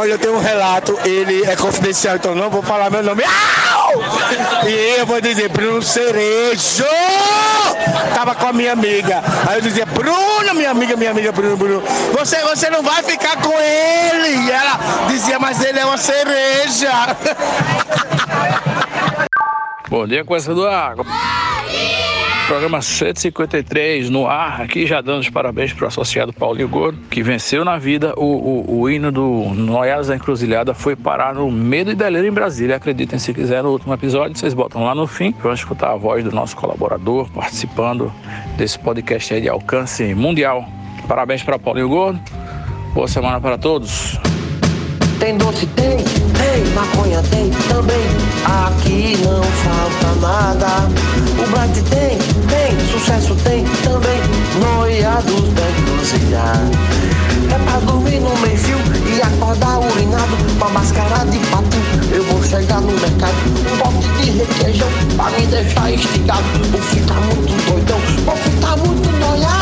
Olha, eu tenho um relato, ele é confidencial, então não vou falar meu nome. Au! E eu vou dizer, Bruno Cerejo! Tava com a minha amiga. Aí eu dizia, Bruno, minha amiga, minha amiga, Bruno, Bruno, você, você não vai ficar com ele. E ela dizia, mas ele é uma cereja. Bom dia, conhecedor água. Programa 153 no ar, aqui já dando os parabéns para o associado Paulinho Gordo, que venceu na vida o, o, o hino do Noiados da Encruzilhada, foi parar no Medo e Delírio em Brasília. Acreditem se quiser no último episódio, vocês botam lá no fim. Vamos escutar a voz do nosso colaborador participando desse podcast aí de alcance mundial. Parabéns para Paulinho Gordo, boa semana para todos. Tem doce, tem, tem, maconha tem também. Aqui não falta nada. O Bright tem, tem, sucesso tem também. Noiados da encruzilhada. É pra dormir no meio fio e acordar urinado. Uma máscara de patinho, eu vou chegar no mercado. Um bote de requeijão pra me deixar esticado. Vou ficar muito doidão, vou ficar muito noiado.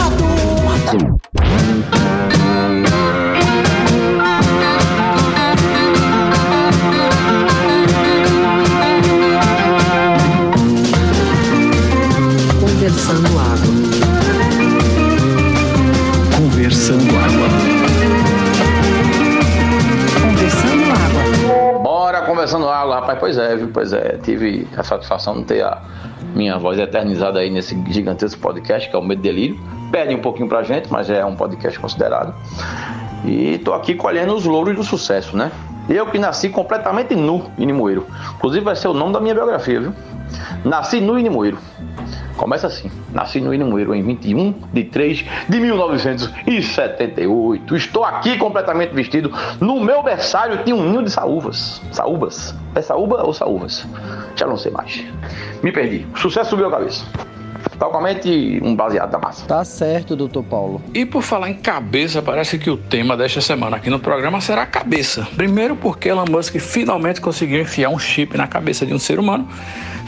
Conversando Água. Conversando Água. Conversando Água. Bora conversando água, rapaz. Pois é, viu? Pois é. Tive a satisfação de ter a minha voz eternizada aí nesse gigantesco podcast que é o Medo Delírio. Pede um pouquinho pra gente, mas é um podcast considerado. E tô aqui colhendo os louros do sucesso, né? Eu que nasci completamente nu em Limoeiro. Inclusive vai ser o nome da minha biografia, viu? Nasci nu em Limoeiro. Começa assim. Nasci no Limoeiro em 21 de 3 de 1978. Estou aqui completamente vestido. No meu berçário tinha um ninho de saúvas. Saúvas. É saúva ou saúvas? Já não sei mais. Me perdi. O sucesso subiu a cabeça. Totalmente um baseado da massa. Tá certo, doutor Paulo. E por falar em cabeça, parece que o tema desta semana aqui no programa será cabeça. Primeiro porque Elon Musk finalmente conseguiu enfiar um chip na cabeça de um ser humano.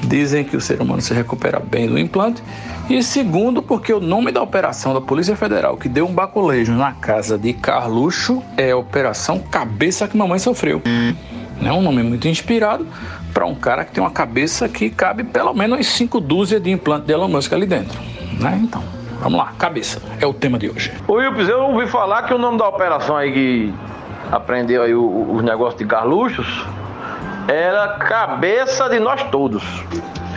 Dizem que o ser humano se recupera bem do implante. E segundo porque o nome da operação da Polícia Federal que deu um baculejo na casa de Carluxo é a Operação Cabeça que Mamãe Sofreu. É um nome muito inspirado para um cara que tem uma cabeça que cabe pelo menos cinco dúzias de implantes de Elon Musk ali dentro. Né? Então, vamos lá, cabeça é o tema de hoje. Ô Wilpes, eu ouvi falar que o nome da operação aí que aprendeu aí os negócios de Carluxos era Cabeça de Nós Todos.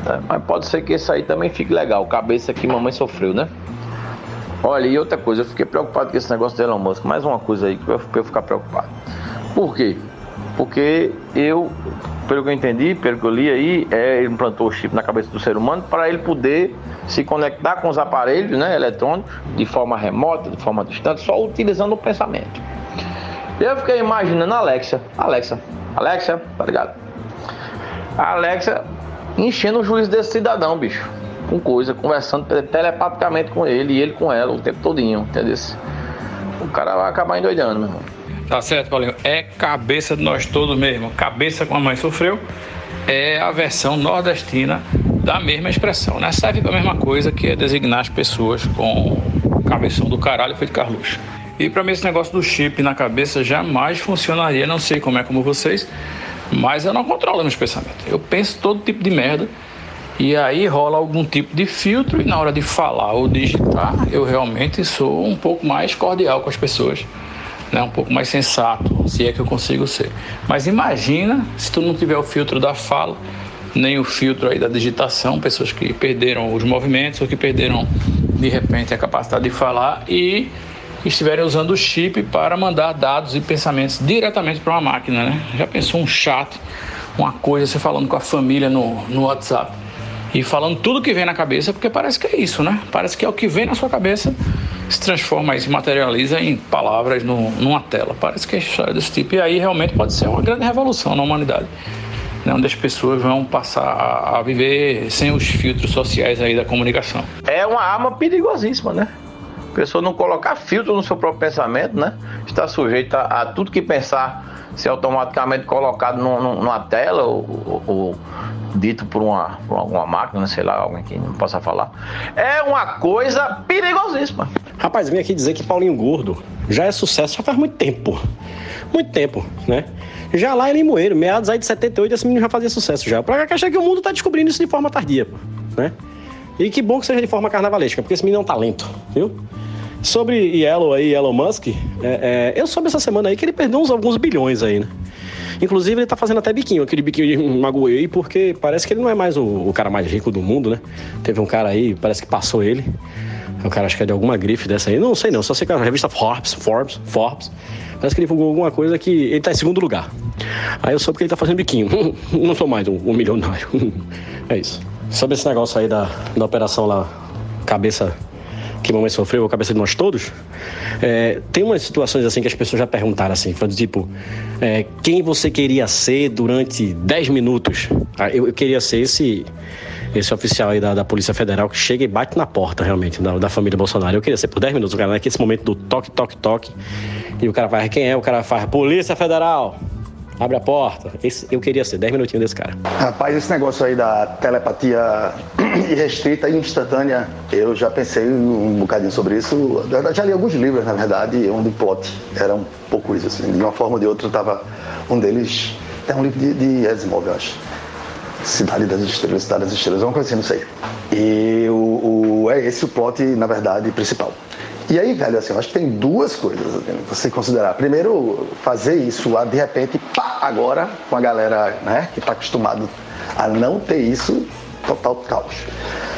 É, mas pode ser que esse aí também fique legal, Cabeça que Mamãe Sofreu, né? Olha, e outra coisa, eu fiquei preocupado com esse negócio de Elon Musk. Mais uma coisa aí que eu ficar preocupado. Por quê? Porque eu, pelo que eu entendi, pelo que eu li aí, é, ele implantou o chip na cabeça do ser humano para ele poder se conectar com os aparelhos né, eletrônicos de forma remota, de forma distante, só utilizando o pensamento. Eu fiquei imaginando a Alexa, Alexa, Alexa, tá ligado? A Alexa enchendo o juiz desse cidadão, bicho. Com coisa, conversando tele- telepaticamente com ele e ele com ela o tempo todinho, entendeu? O cara vai acabar endoidando, meu irmão. Tá certo, Paulinho? É cabeça de nós todos mesmo. Cabeça como a mãe sofreu é a versão nordestina da mesma expressão, né? Serve para a mesma coisa que é designar as pessoas com cabeção do caralho feito Carluxo. E para mim esse negócio do chip na cabeça jamais funcionaria, não sei como é como vocês, mas eu não controlo meus pensamentos. Eu penso todo tipo de merda e aí rola algum tipo de filtro e na hora de falar ou digitar, eu realmente sou um pouco mais cordial com as pessoas né, um pouco mais sensato, se é que eu consigo ser. Mas imagina se tu não tiver o filtro da fala, nem o filtro aí da digitação, pessoas que perderam os movimentos ou que perderam de repente a capacidade de falar e estiverem usando o chip para mandar dados e pensamentos diretamente para uma máquina, né? Já pensou um chat, uma coisa, você falando com a família no, no WhatsApp e falando tudo que vem na cabeça, porque parece que é isso, né? Parece que é o que vem na sua cabeça se transforma e se materializa em palavras no, numa tela. Parece que é história desse tipo. E aí realmente pode ser uma grande revolução na humanidade, né? onde as pessoas vão passar a, a viver sem os filtros sociais aí da comunicação. É uma arma perigosíssima, né? A pessoa não colocar filtro no seu próprio pensamento, né? Está sujeita a tudo que pensar ser automaticamente colocado num- num- numa tela ou, ou- dito por uma, por alguma máquina, sei lá, alguém que não possa falar. É uma coisa perigosíssima. Rapaz, vim aqui dizer que Paulinho Gordo já é sucesso já faz muito tempo. Muito tempo, né? Já lá em Limoeiro, meados aí de 78, esse menino já fazia sucesso já. Pra cá, achei que o mundo tá descobrindo isso de forma tardia, né? E que bom que seja de forma carnavalesca, porque esse menino é um talento, viu? Sobre Yellow aí, Elon Musk, é, é, eu soube essa semana aí que ele perdeu uns alguns bilhões aí, né? Inclusive, ele tá fazendo até biquinho, aquele biquinho de magoei, porque parece que ele não é mais o, o cara mais rico do mundo, né? Teve um cara aí, parece que passou ele. O cara acho que é de alguma grife dessa aí. Não sei não, só sei que é a revista Forbes, Forbes, Forbes. Parece que ele divulgou alguma coisa que ele tá em segundo lugar. Aí eu soube que ele tá fazendo biquinho. Não sou mais um, um milionário. É isso. Sobre esse negócio aí da, da operação lá, cabeça que mamãe sofreu, a cabeça de nós todos, é, tem umas situações assim que as pessoas já perguntaram assim, falando tipo, é, quem você queria ser durante 10 minutos? Ah, eu, eu queria ser esse esse oficial aí da, da Polícia Federal que chega e bate na porta realmente da, da família Bolsonaro. Eu queria ser por 10 minutos, o cara, naquele momento do toque, toque, toque, e o cara faz quem é? O cara faz Polícia Federal. Abre a porta. Esse, eu queria ser 10 minutinhos desse cara. Rapaz, esse negócio aí da telepatia irrestrita e instantânea, eu já pensei um bocadinho sobre isso. Já li alguns livros, na verdade, onde o plot era um pouco isso. Assim. De uma forma ou de outra, tava um deles. É um livro de, de Asimov, eu acho. Cidade das Estrelas, Cidade das Estrelas, uma coisa assim, não sei. E o, o- é esse o plot, na verdade, principal. E aí, velho, assim, eu acho que tem duas coisas assim, você considerar. Primeiro, fazer isso, ah, de repente, pá, agora, com a galera né, que está acostumado a não ter isso, total caos.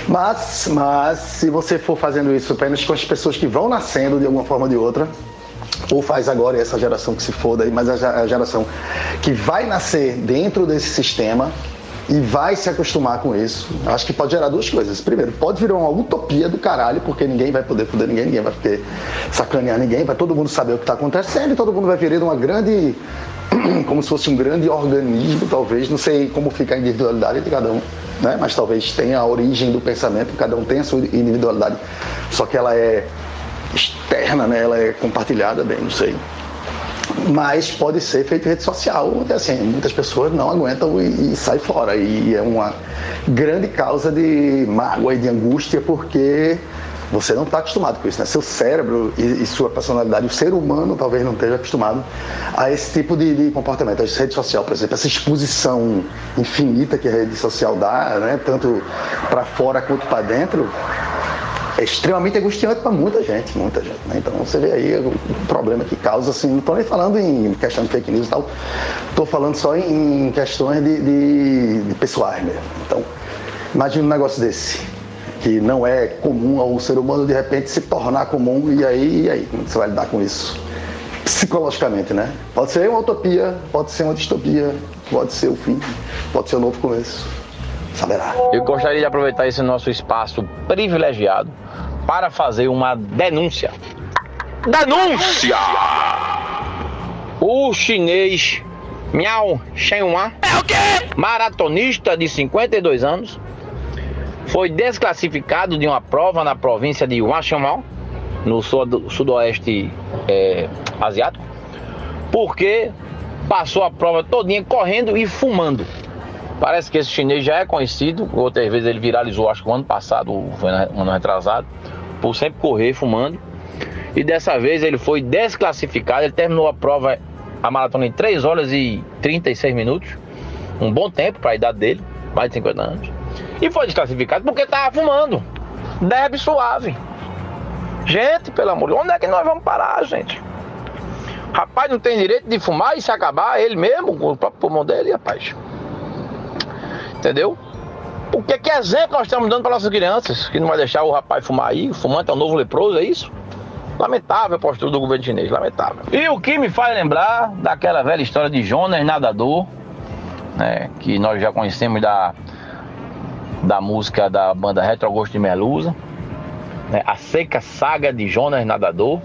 Mas, mas, se você for fazendo isso apenas com as pessoas que vão nascendo de alguma forma ou de outra, ou faz agora essa geração que se foda aí, mas a geração que vai nascer dentro desse sistema e vai se acostumar com isso, acho que pode gerar duas coisas. Primeiro, pode virar uma utopia do caralho, porque ninguém vai poder foder ninguém, ninguém vai poder sacanear ninguém, vai todo mundo saber o que está acontecendo e todo mundo vai virar uma grande, como se fosse um grande organismo, talvez, não sei como fica a individualidade de cada um, né? mas talvez tenha a origem do pensamento, cada um tem a sua individualidade, só que ela é externa, né? Ela é compartilhada, bem, não sei. Mas pode ser feito em rede social, porque, assim, muitas pessoas não aguentam e, e saem fora. E é uma grande causa de mágoa e de angústia, porque você não está acostumado com isso, né? Seu cérebro e, e sua personalidade, o ser humano talvez não esteja acostumado a esse tipo de, de comportamento. A rede social, por exemplo, essa exposição infinita que a rede social dá, né? Tanto para fora quanto para dentro, é extremamente angustiante para muita gente, muita gente. Né? Então você vê aí o problema que causa, assim, não estou nem falando em questão de fake news e tal, estou falando só em, questões de, de, de pessoais mesmo. Então, imagina um negócio desse, que não é comum ao ser humano de repente se tornar comum, e aí, e aí como você vai lidar com isso? Psicologicamente, né? Pode ser uma utopia, pode ser uma distopia, pode ser o fim, pode ser um novo começo. Saberá. Eu gostaria de aproveitar esse nosso espaço privilegiado para fazer uma denúncia. Denúncia! O chinês Miao Shenhua, maratonista de 52 anos, foi desclassificado de uma prova na província de Washamao, no sudoeste eh, asiático, porque passou a prova todinha correndo e fumando. Parece que esse chinês já é conhecido, outras vezes ele viralizou, acho que o ano passado, foi no ano retrasado, por sempre correr fumando. E dessa vez ele foi desclassificado, ele terminou a prova, a maratona em 3 horas e 36 minutos, um bom tempo para a idade dele, mais de 50 anos. E foi desclassificado porque estava fumando, debe suave. Gente, pelo amor de Deus, onde é que nós vamos parar, gente? Rapaz, não tem direito de fumar e se acabar ele mesmo, com o próprio pulmão dele, rapaz. Entendeu? O que, que exemplo nós estamos dando para nossas crianças? Que não vai deixar o rapaz fumar aí? O fumante é o novo leproso, é isso? Lamentável a postura do governo chinês, lamentável. E o que me faz lembrar daquela velha história de Jonas Nadador, né, que nós já conhecemos da, da música da banda Retro Agosto de Melusa, né, a seca saga de Jonas Nadador.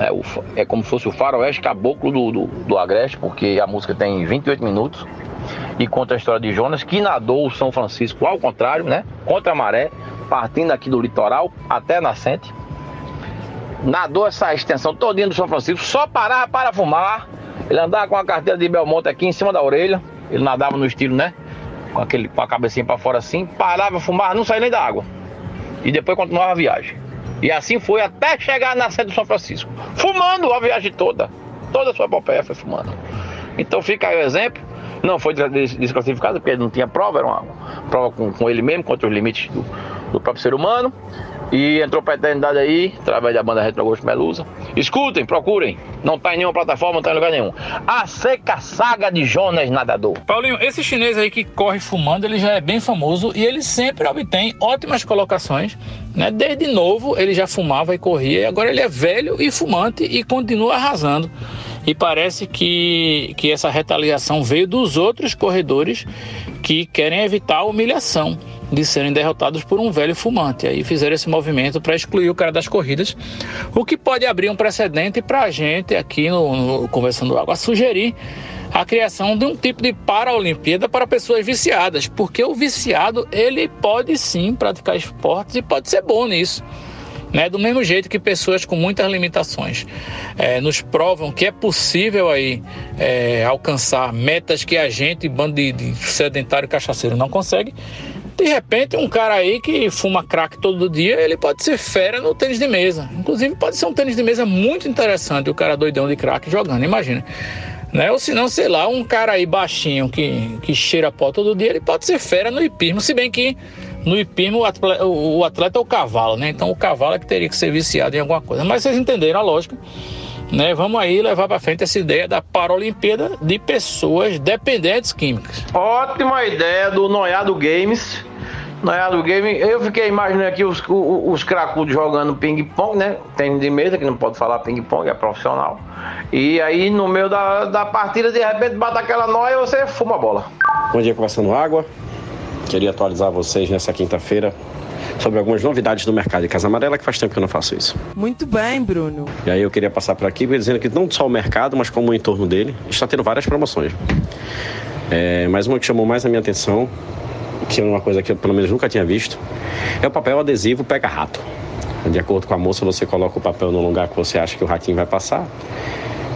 É, o é como se fosse o faroeste caboclo do, do, do Agreste, porque a música tem 28 minutos e conta a história de Jonas, que nadou o São Francisco ao contrário, né? Contra a maré, partindo aqui do litoral até a nascente. Nadou essa extensão todinha do São Francisco, só parava para fumar Ele andava com a carteira de Belmonte aqui em cima da orelha. Ele nadava no estilo, né? Com, aquele, com a cabecinha para fora assim, parava, fumava, não saía nem da água. E depois continuava a viagem. E assim foi até chegar na sede do São Francisco. Fumando a viagem toda. Toda a sua epopeia foi fumando. Então fica aí o exemplo. Não foi des- desclassificado porque não tinha prova, era uma prova com, com ele mesmo, contra os limites do, do próprio ser humano. E entrou pra eternidade aí, através da banda Retro Augusto Melusa. Escutem, procurem. Não tá em nenhuma plataforma, não tá em lugar nenhum. A Seca Saga de Jonas Nadador. Paulinho, esse chinês aí que corre fumando, ele já é bem famoso e ele sempre obtém ótimas colocações. Né? Desde novo ele já fumava e corria, e agora ele é velho e fumante e continua arrasando. E parece que, que essa retaliação veio dos outros corredores que querem evitar a humilhação de serem derrotados por um velho fumante. Aí fizeram esse movimento para excluir o cara das corridas, o que pode abrir um precedente para a gente aqui no, no Conversando Água sugerir a criação de um tipo de Paralimpíada para pessoas viciadas, porque o viciado ele pode sim praticar esportes e pode ser bom nisso. Né? Do mesmo jeito que pessoas com muitas limitações eh, nos provam que é possível aí eh, alcançar metas que a gente, bando de, de sedentário cachaceiro, não consegue. De repente, um cara aí que fuma crack todo dia, ele pode ser fera no tênis de mesa. Inclusive, pode ser um tênis de mesa muito interessante, o cara doidão de crack jogando, imagina. Né? Ou se não, sei lá, um cara aí baixinho que, que cheira pó todo dia, ele pode ser fera no hipismo, se bem que no hipismo o atleta, o atleta é o cavalo, né? Então o cavalo é que teria que ser viciado em alguma coisa. Mas vocês entenderam a lógica. Né? Vamos aí levar para frente essa ideia da Paralimpíada de pessoas dependentes químicas. Ótima ideia do Noiado Games. Noiado Game, eu fiquei imaginando aqui os, os, os cracudos jogando ping-pong, né? Tênis de mesa, que não pode falar ping-pong, é profissional. E aí, no meio da, da partida, de repente, bate aquela noia e você fuma a bola. Bom dia, Conversando Água. Queria atualizar vocês nessa quinta-feira sobre algumas novidades do mercado de Casa Amarela, que faz tempo que eu não faço isso. Muito bem, Bruno. E aí eu queria passar por aqui dizendo que não só o mercado, mas como o entorno dele, está tendo várias promoções. É, mas uma que chamou mais a minha atenção, que é uma coisa que eu pelo menos nunca tinha visto, é o papel adesivo pega-rato. De acordo com a moça, você coloca o papel no lugar que você acha que o ratinho vai passar.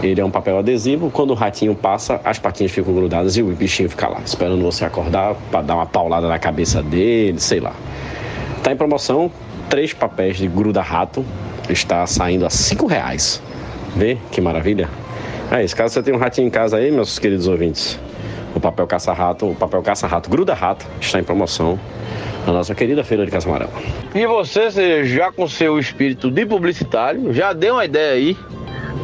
Ele é um papel adesivo, quando o ratinho passa, as patinhas ficam grudadas e o bichinho fica lá, esperando você acordar para dar uma paulada na cabeça dele, sei lá. Tá em promoção, três papéis de gruda-rato, está saindo a cinco reais. Vê que maravilha? É isso, caso você tenha um ratinho em casa aí, meus queridos ouvintes, o papel caça-rato, o papel caça-rato gruda-rato está em promoção na nossa querida Feira de Casa Amarela. E você, você já com seu espírito de publicitário, já deu uma ideia aí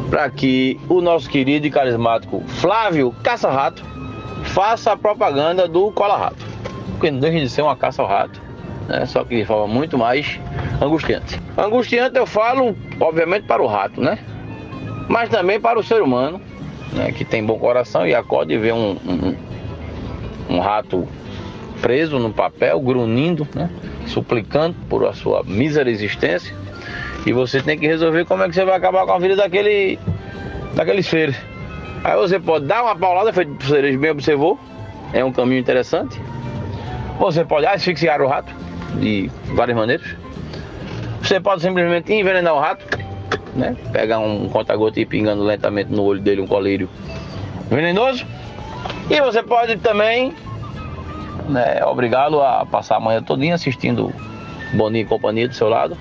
para que o nosso querido e carismático Flávio Caça-Rato faça a propaganda do Cola-Rato. Porque não deixa de ser uma caça ao rato, né? só que de forma muito mais angustiante. Angustiante eu falo, obviamente, para o rato, né? Mas também para o ser humano, né? que tem bom coração e acorda e vê um, um, um rato preso no papel, grunhindo, né? suplicando por a sua mísera existência. E você tem que resolver como é que você vai acabar com a vida daquele daqueles seres. Aí você pode dar uma paulada, feito o cerejo bem observou, é um caminho interessante. Você pode asfixiar o rato de várias maneiras. Você pode simplesmente envenenar o rato, né? Pegar um conta-gota e pingando lentamente no olho dele um colírio venenoso. E você pode também né, obrigá-lo a passar a manhã todinha assistindo Boninho e companhia do seu lado,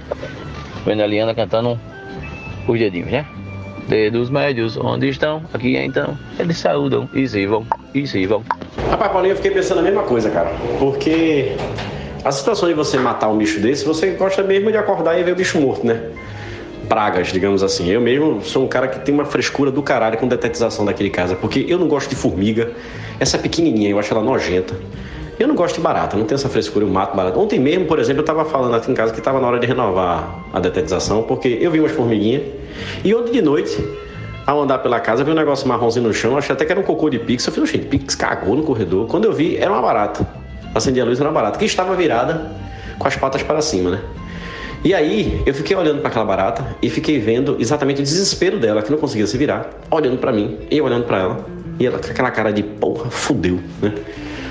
vendo a Liana cantando os dedinhos, né? Dedos médios, onde estão? Aqui então. Eles saúdam e se vão, e se vão. Rapaz, Paulinho, eu fiquei pensando a mesma coisa, cara. Porque a situação de você matar um bicho desse, você gosta mesmo de acordar e ver o bicho morto, né? Pragas, digamos assim. Eu mesmo sou um cara que tem uma frescura do caralho com detetização daquele casa, porque eu não gosto de formiga. Essa pequenininha, eu acho ela nojenta. Eu não gosto de barata, não tenho essa frescura, eu mato barata. Ontem mesmo, por exemplo, eu tava falando aqui em casa que tava na hora de renovar a detetização, porque eu vi umas formiguinhas. E ontem de noite, ao andar pela casa, vi um negócio marronzinho no chão, achei até que era um cocô de pix. Eu falei, gente, pix cagou no corredor. Quando eu vi, era uma barata. Acendi a luz, era uma barata, que estava virada com as patas para cima, né? E aí, eu fiquei olhando para aquela barata e fiquei vendo exatamente o desespero dela, que não conseguia se virar, olhando para mim, e eu olhando para ela, e ela com aquela cara de porra, fudeu, né?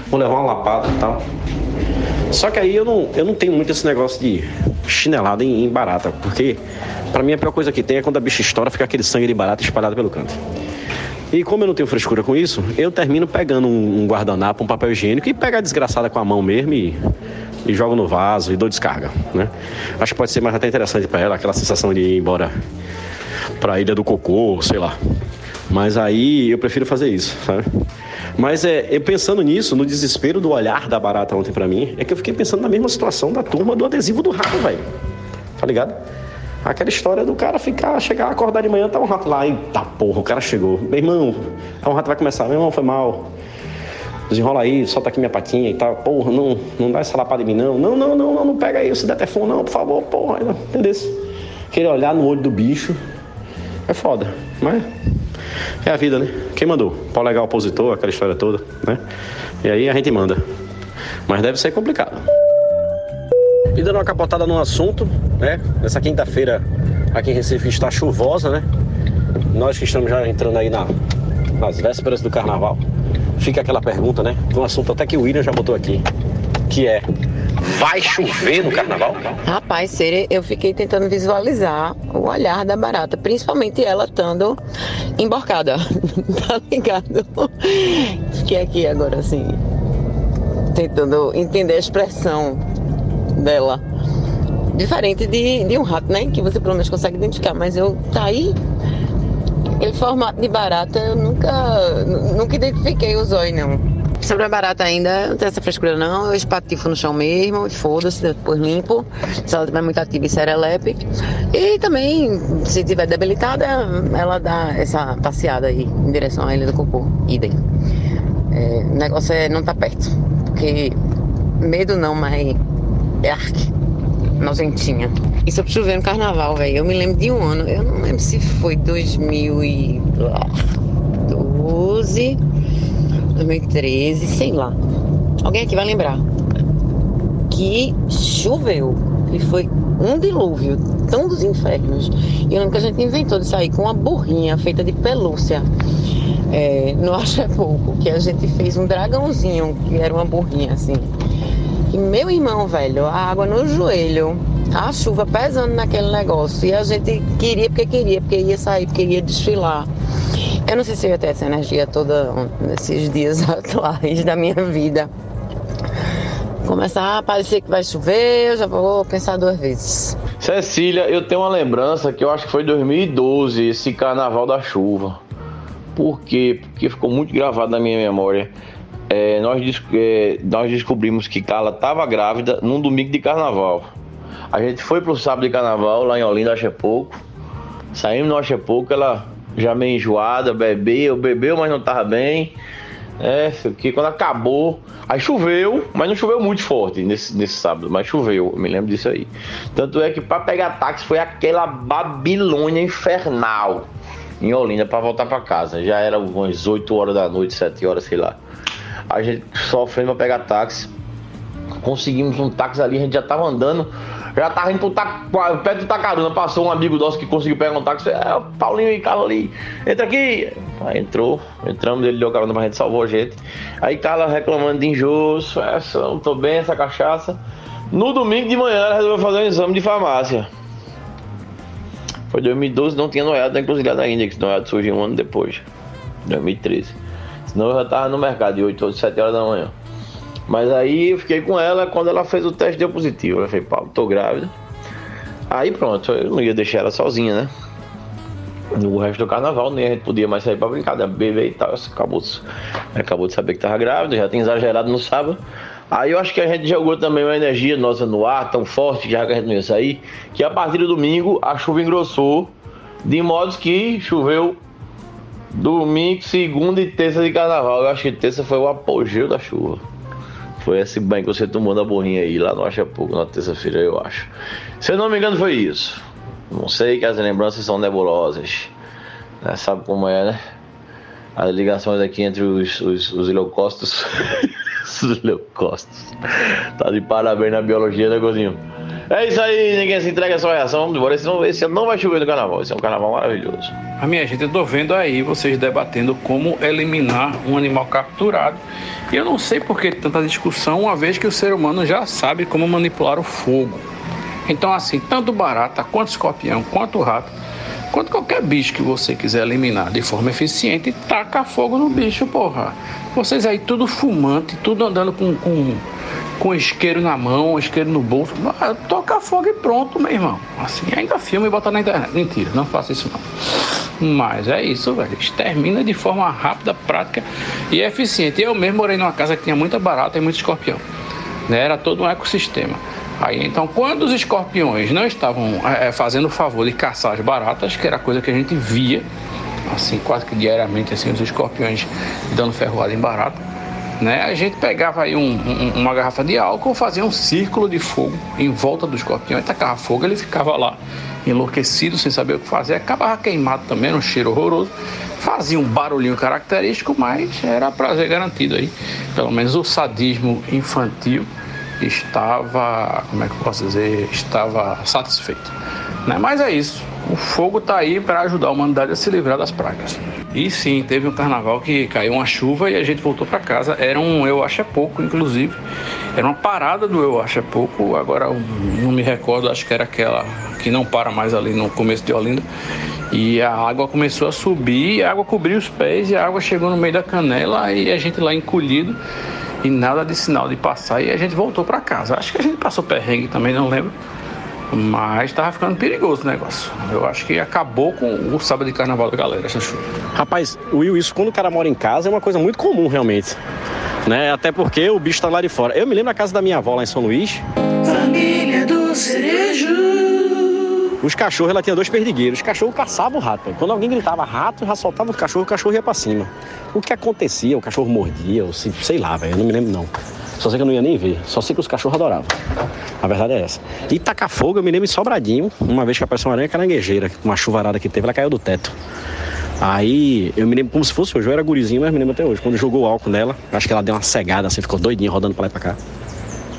Vou levar uma lapada e tal. Só que aí eu não, eu não tenho muito esse negócio de chinelada em, em barata, porque para mim a pior coisa que tem é quando a bicha estoura, fica aquele sangue de barata espalhado pelo canto. E como eu não tenho frescura com isso, eu termino pegando um, um guardanapo, um papel higiênico e pego a desgraçada com a mão mesmo e, e jogo no vaso e dou descarga, né? Acho que pode ser mais até interessante para ela, aquela sensação de ir embora para a Ilha do Cocô, sei lá. Mas aí eu prefiro fazer isso, sabe? Mas é, eu pensando nisso, no desespero do olhar da barata ontem para mim, é que eu fiquei pensando na mesma situação da turma do adesivo do rato, velho. Tá ligado? Aquela história do cara ficar, chegar, acordar de manhã, tá um rato lá, eita porra, o cara chegou. Meu irmão, aí o rato vai começar, meu irmão, foi mal. Desenrola aí, solta aqui minha patinha e tal. Porra, não, não dá essa lapada em mim, não. Não, não, não, não, não pega aí, se der telefone, não, por favor, porra. Entendeu? Querer olhar no olho do bicho é foda, mas é a vida, né? Quem mandou? Pau legal opositor, aquela história toda, né? E aí a gente manda. Mas deve ser complicado. E dando uma capotada no assunto, né? Nessa quinta-feira aqui em Recife está chuvosa, né? Nós que estamos já entrando aí na, nas vésperas do carnaval, fica aquela pergunta, né? Um assunto até que o William já botou aqui, que é vai chover no carnaval? Rapaz, Sere, eu fiquei tentando visualizar o olhar da barata, principalmente ela estando emborcada, tá ligado? Fiquei aqui agora assim, tentando entender a expressão dela. Diferente de, de um rato, né? Que você pelo menos consegue identificar, mas eu tá aí. Aquele formato de barata eu nunca, nunca identifiquei os olhos, não. Sobre a barata ainda, não tem essa frescura não, eu espatifo no chão mesmo, foda-se, depois limpo, se ela estiver muito ativa e serelepe. E também, se estiver debilitada, ela dá essa passeada aí em direção à ilha do cocô, idem. É, o negócio é não tá perto, porque medo não, mas é arque, nojentinha. Sobre chover no carnaval, velho, eu me lembro de um ano, eu não lembro se foi 2012 2013, sei lá. Alguém aqui vai lembrar. Que choveu. E foi um dilúvio, tão dos infernos. E eu lembro que a gente inventou de sair com uma burrinha feita de pelúcia. É, no Acho é Pouco, que a gente fez um dragãozinho, que era uma burrinha assim. E meu irmão, velho, a água no joelho, a chuva pesando naquele negócio. E a gente queria porque queria, porque ia sair, porque ia desfilar. Eu não sei se eu ia ter essa energia toda nesses dias atuais da minha vida. Começar a parecer que vai chover, eu já vou pensar duas vezes. Cecília, eu tenho uma lembrança que eu acho que foi 2012, esse carnaval da chuva. Por quê? Porque ficou muito gravado na minha memória. É, nós, é, nós descobrimos que Carla estava grávida num domingo de carnaval. A gente foi pro sábado de carnaval lá em Olinda, acho é pouco. Saímos no acho é pouco, ela já meio enjoada, bebeu, bebeu, mas não tava bem. É, que quando acabou, aí choveu, mas não choveu muito forte nesse, nesse sábado, mas choveu, me lembro disso aí. Tanto é que para pegar táxi foi aquela Babilônia infernal em Olinda para voltar para casa. Já era umas 8 horas da noite, 7 horas, sei lá. A gente sofrendo para pegar táxi. Conseguimos um táxi ali, a gente já tava andando já tava indo pro ta... perto do Tacaruna, passou um amigo nosso que conseguiu pegar um táxi. É, o Paulinho e Carla ali, entra aqui. Aí entrou, entramos, ele deu carona pra gente, salvou a gente. Aí Carla reclamando de enjoos, essa, não tô bem, essa cachaça. No domingo de manhã ela resolveu fazer um exame de farmácia. Foi 2012, não tinha noiado da encruzilhada ainda, que noiado surgiu um ano depois, 2013. Senão eu já tava no mercado de 8 ou 7 horas da manhã. Mas aí eu fiquei com ela, quando ela fez o teste deu positivo. Eu falei, Paulo, tô grávida. Aí pronto, eu não ia deixar ela sozinha, né? No resto do carnaval, nem a gente podia mais sair pra brincar, né? beber e tal. Acabou, acabou de saber que tava grávida, já tinha exagerado no sábado. Aí eu acho que a gente jogou também uma energia nossa no ar tão forte, já que a gente não ia sair, que a partir do domingo a chuva engrossou, de modo que choveu domingo, segunda e terça de carnaval. Eu acho que terça foi o apogeu da chuva. Foi esse banho que você tomou na borrinha aí, lá no Achapuco, na terça-feira, eu acho. Se eu não me engano, foi isso. Não sei que as lembranças são nebulosas. Né? Sabe como é, né? As ligações aqui entre os, os, os leucócitos. os leucócitos. Tá de parabéns na biologia, né? É isso aí, ninguém se entrega a sua reação. Vamos embora. Esse não, esse não vai chover no carnaval. Esse é um carnaval maravilhoso. A minha gente, eu tô vendo aí vocês debatendo como eliminar um animal capturado. E eu não sei por que tanta discussão, uma vez que o ser humano já sabe como manipular o fogo. Então, assim, tanto barata, quanto escorpião, quanto rato, Quando qualquer bicho que você quiser eliminar de forma eficiente, taca fogo no bicho, porra. Vocês aí tudo fumante, tudo andando com, com, com isqueiro na mão, isqueiro no bolso. Ah, toca fogo e pronto, meu irmão. Assim, ainda filma e bota na internet. Mentira, não faça isso não. Mas é isso, velho. Extermina de forma rápida, prática e eficiente. Eu mesmo morei numa casa que tinha muita barata e muito escorpião. Né? Era todo um ecossistema. Aí então, quando os escorpiões não estavam é, fazendo o favor de caçar as baratas, que era coisa que a gente via, assim, quase que diariamente, assim, os escorpiões dando ferroada em barata, né? A gente pegava aí um, um, uma garrafa de álcool, fazia um círculo de fogo em volta do escorpião e tacava fogo, ele ficava lá enlouquecido, sem saber o que fazer, acabava queimado também, um cheiro horroroso, fazia um barulhinho característico, mas era prazer garantido aí, pelo menos o sadismo infantil estava, como é que eu posso dizer, estava satisfeito. Né? Mas é isso, o fogo está aí para ajudar a humanidade a se livrar das pragas. E sim, teve um carnaval que caiu uma chuva e a gente voltou para casa. Era um Eu Acho é Pouco, inclusive. Era uma parada do Eu Acho é Pouco. Agora não me recordo, acho que era aquela que não para mais ali no começo de Olinda. E a água começou a subir, a água cobriu os pés e a água chegou no meio da canela e a gente lá encolhido e nada de sinal de passar e a gente voltou para casa. Acho que a gente passou perrengue também, não lembro. Mas tava ficando perigoso o negócio. Eu acho que acabou com o sábado de carnaval da galera, essa chuva. Rapaz, Will, isso quando o cara mora em casa é uma coisa muito comum, realmente. Né? Até porque o bicho tá lá de fora. Eu me lembro da casa da minha avó lá em São Luís. Família do Cerejo. Os cachorros, ela tinha dois perdigueiros. Os cachorros caçavam o rato. Quando alguém gritava rato, já soltava o cachorro, o cachorro ia pra cima. O que acontecia? O cachorro mordia, ou se, sei lá, velho, eu não me lembro não. Só sei que eu não ia nem ver. Só sei que os cachorros adoravam. A verdade é essa. E tacar fogo, eu me lembro em Sobradinho, uma vez que apareceu uma aranha caranguejeira, uma chuvarada que teve, ela caiu do teto. Aí eu me lembro como se fosse hoje, eu era gurizinho, mas me lembro até hoje. Quando jogou o álcool nela, acho que ela deu uma cegada, assim, ficou doidinha rodando pra lá e pra cá.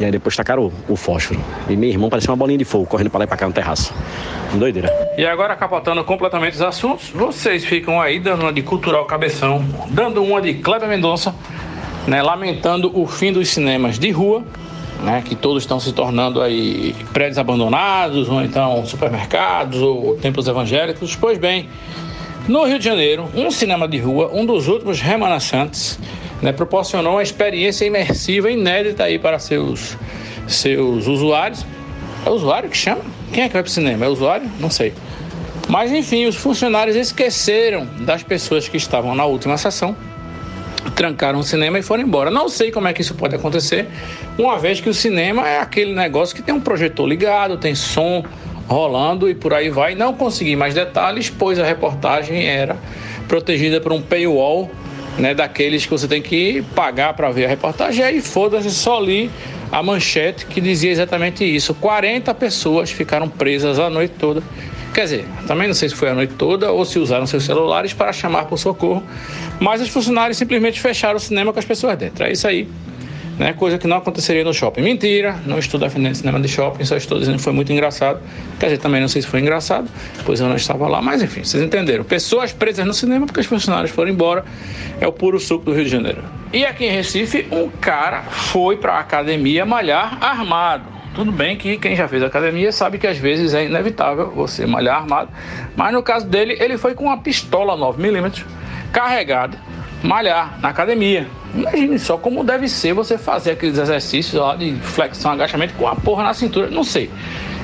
E aí depois tacaram o, o fósforo. E meu irmão parecia uma bolinha de fogo correndo pra lá e pra cá no terraço. Doideira. E agora, capotando completamente os assuntos, vocês ficam aí dando uma de Cultural Cabeção, dando uma de Kleber Mendonça, né, lamentando o fim dos cinemas de rua, né, que todos estão se tornando aí prédios abandonados, ou então supermercados, ou templos evangélicos. Pois bem, no Rio de Janeiro, um cinema de rua, um dos últimos remanescentes, né, proporcionou uma experiência imersiva inédita aí para seus, seus usuários. É usuário que chama? Quem é que vai para o cinema? É usuário? Não sei. Mas enfim, os funcionários esqueceram das pessoas que estavam na última sessão, trancaram o cinema e foram embora. Não sei como é que isso pode acontecer, uma vez que o cinema é aquele negócio que tem um projetor ligado, tem som rolando e por aí vai. Não consegui mais detalhes, pois a reportagem era protegida por um paywall, né, daqueles que você tem que pagar para ver a reportagem. E aí foda-se, só li a manchete que dizia exatamente isso. 40 pessoas ficaram presas a noite toda. Quer dizer, também não sei se foi a noite toda ou se usaram seus celulares para chamar por socorro, mas os funcionários simplesmente fecharam o cinema com as pessoas dentro. É isso aí. Né? Coisa que não aconteceria no shopping. Mentira, não estou defendendo cinema de shopping, só estou dizendo que foi muito engraçado. Quer dizer, também não sei se foi engraçado, pois eu não estava lá, mas enfim, vocês entenderam. Pessoas presas no cinema porque os funcionários foram embora. É o puro suco do Rio de Janeiro. E aqui em Recife, um cara foi para a academia malhar armado. Tudo bem que quem já fez academia sabe que às vezes é inevitável você malhar armado, mas no caso dele, ele foi com uma pistola 9mm carregada malhar na academia. Imagine só como deve ser você fazer aqueles exercícios lá de flexão, agachamento com a porra na cintura. Não sei.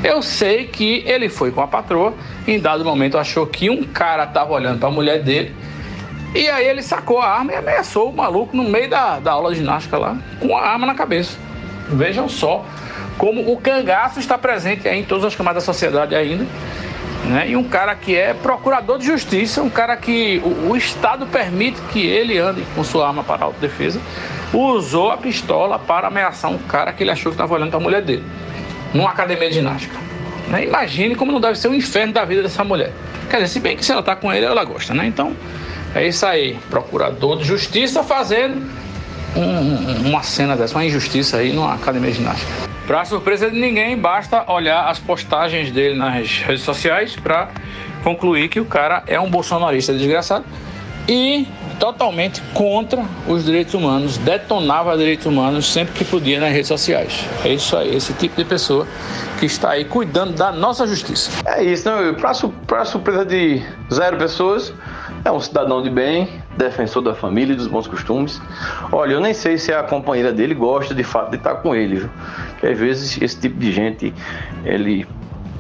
Eu sei que ele foi com a patroa, em dado momento achou que um cara tava olhando para a mulher dele. E aí ele sacou a arma e ameaçou o maluco no meio da, da aula de ginástica lá, com a arma na cabeça. Vejam só como o cangaço está presente em todas as camadas da sociedade ainda. Né? E um cara que é procurador de justiça, um cara que o, o Estado permite que ele ande com sua arma para autodefesa, usou a pistola para ameaçar um cara que ele achou que estava olhando para a mulher dele, numa academia de ginástica. Né? Imagine como não deve ser o inferno da vida dessa mulher. Quer dizer, se bem que se ela está com ele, ela gosta, né? Então, é isso aí. Procurador de justiça fazendo um, uma cena dessa, uma injustiça aí numa academia de ginástica. Para surpresa de ninguém, basta olhar as postagens dele nas redes sociais para concluir que o cara é um bolsonarista desgraçado. E totalmente contra os direitos humanos, detonava direitos humanos sempre que podia nas redes sociais. É isso aí, esse tipo de pessoa que está aí cuidando da nossa justiça. É isso, né? Para surpresa de zero pessoas, é um cidadão de bem, defensor da família e dos bons costumes. Olha, eu nem sei se a companheira dele gosta de fato de estar com ele, viu? Porque às vezes esse tipo de gente, ele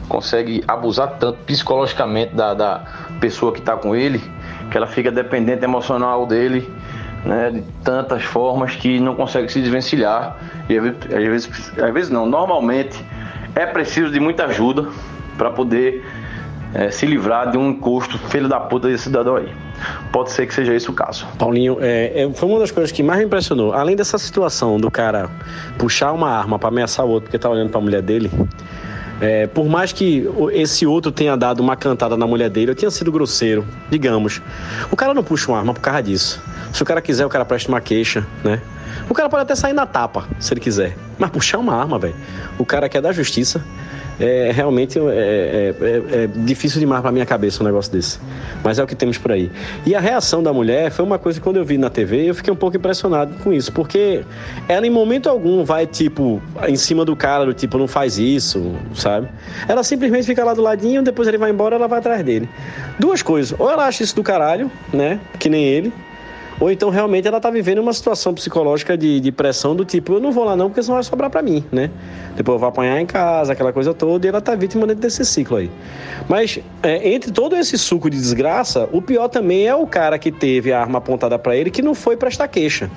consegue abusar tanto psicologicamente da, da pessoa que está com ele, que ela fica dependente emocional dele, né, de tantas formas que não consegue se desvencilhar. E às vezes, às vezes não, normalmente é preciso de muita ajuda para poder é, se livrar de um encosto filho da puta desse cidadão aí. Pode ser que seja esse o caso. Paulinho, é, é, foi uma das coisas que mais me impressionou. Além dessa situação do cara puxar uma arma para ameaçar o outro porque tá olhando para a mulher dele, é, por mais que esse outro tenha dado uma cantada na mulher dele, eu tinha sido grosseiro, digamos. O cara não puxa uma arma por causa disso. Se o cara quiser, o cara presta uma queixa, né? O cara pode até sair na tapa, se ele quiser. Mas puxar uma arma, velho. O cara quer dar justiça é realmente é, é, é, é difícil demais para minha cabeça um negócio desse. Mas é o que temos por aí. E a reação da mulher foi uma coisa que quando eu vi na TV, eu fiquei um pouco impressionado com isso, porque ela em momento algum vai tipo em cima do cara, do tipo não faz isso, sabe? Ela simplesmente fica lá do ladinho, depois ele vai embora, ela vai atrás dele. Duas coisas, ou ela acha isso do caralho, né? Que nem ele, ou então realmente ela está vivendo uma situação psicológica de, de, pressão do tipo, eu não vou lá não porque senão vai sobrar para mim, né? Depois eu vou apanhar em casa, aquela coisa toda, e ela está vítima dentro desse ciclo aí. Mas é, entre todo esse suco de desgraça, o pior também é o cara que teve a arma apontada para ele que não foi prestar queixa.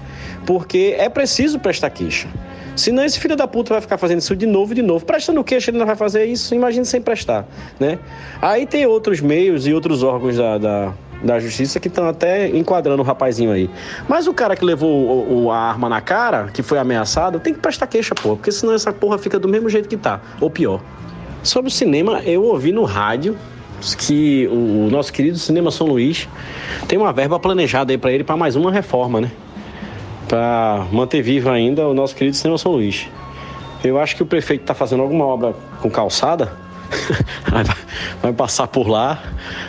Porque é preciso prestar queixa. Senão esse filho da puta vai ficar fazendo isso de novo e de novo. Prestando queixa, ele não vai fazer isso, imagine sem prestar, né? Aí tem outros meios e outros órgãos da, da da justiça que estão até enquadrando o rapazinho aí. Mas o cara que levou o, o, a arma na cara, que foi ameaçado, tem que prestar queixa, pô, porque senão essa porra fica do mesmo jeito que tá, ou pior. Sobre o cinema, eu ouvi no rádio que o, o nosso querido Cinema São Luís tem uma verba planejada aí para ele para mais uma reforma, né? Para manter vivo ainda o nosso querido Cinema São Luís. Eu acho que o prefeito está fazendo alguma obra com calçada vai passar por lá,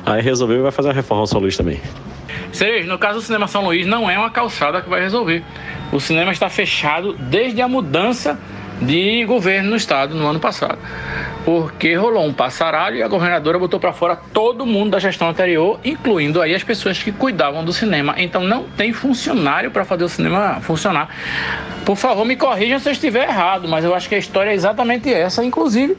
aí resolveu e vai fazer a reforma São Luís também. Cereja, no caso do Cinema São Luís, não é uma calçada que vai resolver. O cinema está fechado desde a mudança de governo no estado no ano passado. Porque rolou um passaralho e a governadora botou para fora todo mundo da gestão anterior, incluindo aí as pessoas que cuidavam do cinema. Então não tem funcionário para fazer o cinema funcionar. Por favor, me corrijam se eu estiver errado, mas eu acho que a história é exatamente essa. Inclusive,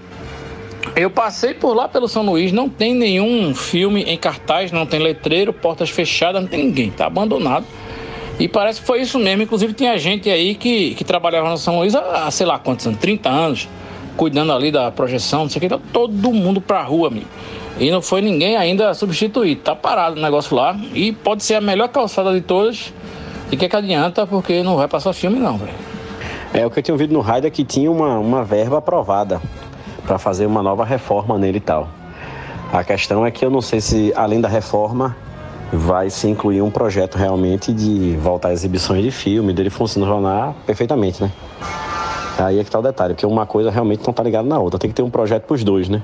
eu passei por lá pelo São Luís, não tem nenhum filme em cartaz, não tem letreiro, portas fechadas, não tem ninguém, tá abandonado. E parece que foi isso mesmo. Inclusive, tinha gente aí que, que trabalhava no São Luís há, sei lá quantos anos, 30 anos, cuidando ali da projeção, não sei o que, tá todo mundo pra rua, amigo. E não foi ninguém ainda substituído. Tá parado o negócio lá. E pode ser a melhor calçada de todas. E que, que adianta, porque não vai passar filme, não, velho. É, o que eu tinha ouvido no rádio é que tinha uma, uma verba aprovada para fazer uma nova reforma nele e tal. A questão é que eu não sei se, além da reforma, vai se incluir um projeto realmente de voltar a exibições de filme, dele funcionar perfeitamente, né? Aí é que tá o detalhe, porque uma coisa realmente não tá ligada na outra, tem que ter um projeto pros dois, né?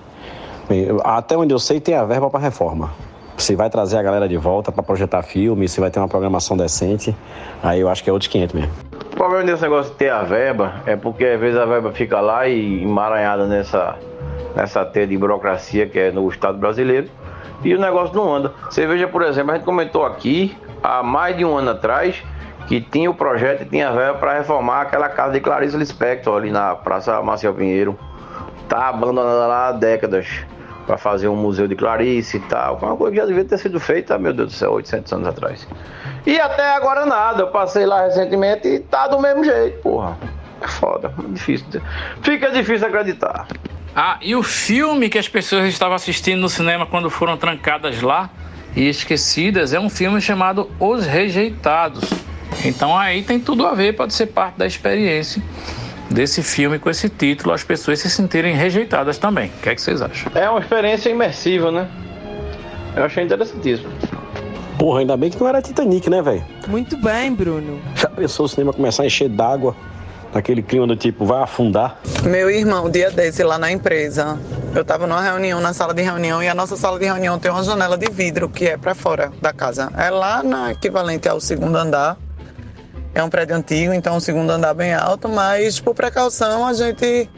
Até onde eu sei, tem a verba para reforma. Se vai trazer a galera de volta para projetar filme, se vai ter uma programação decente, aí eu acho que é outros 500 mesmo. O problema desse negócio de ter a verba é porque às vezes a verba fica lá e emaranhada nessa, nessa teia de burocracia que é no Estado brasileiro e o negócio não anda. Você veja, por exemplo, a gente comentou aqui há mais de um ano atrás que tinha o projeto e tinha a verba para reformar aquela casa de Clarice Lispector ali na Praça Marcel Pinheiro. Tá abandonada lá há décadas para fazer um museu de Clarice e tal. Uma coisa que já devia ter sido feita, meu Deus do céu, 800 anos atrás. E até agora nada. Eu passei lá recentemente e tá do mesmo jeito, porra. É foda, é difícil. Fica difícil acreditar. Ah, e o filme que as pessoas estavam assistindo no cinema quando foram trancadas lá e esquecidas é um filme chamado Os Rejeitados. Então aí tem tudo a ver, pode ser parte da experiência desse filme com esse título, as pessoas se sentirem rejeitadas também. O que é que vocês acham? É uma experiência imersiva, né? Eu achei interessantíssimo. Porra, ainda bem que não era Titanic, né, velho? Muito bem, Bruno. Já pensou o cinema começar a encher d'água? Naquele clima do tipo, vai afundar? Meu irmão, dia desse lá na empresa, Eu estava numa reunião, na sala de reunião, e a nossa sala de reunião tem uma janela de vidro que é para fora da casa. É lá na equivalente ao segundo andar. É um prédio antigo, então o segundo andar bem alto, mas por precaução a gente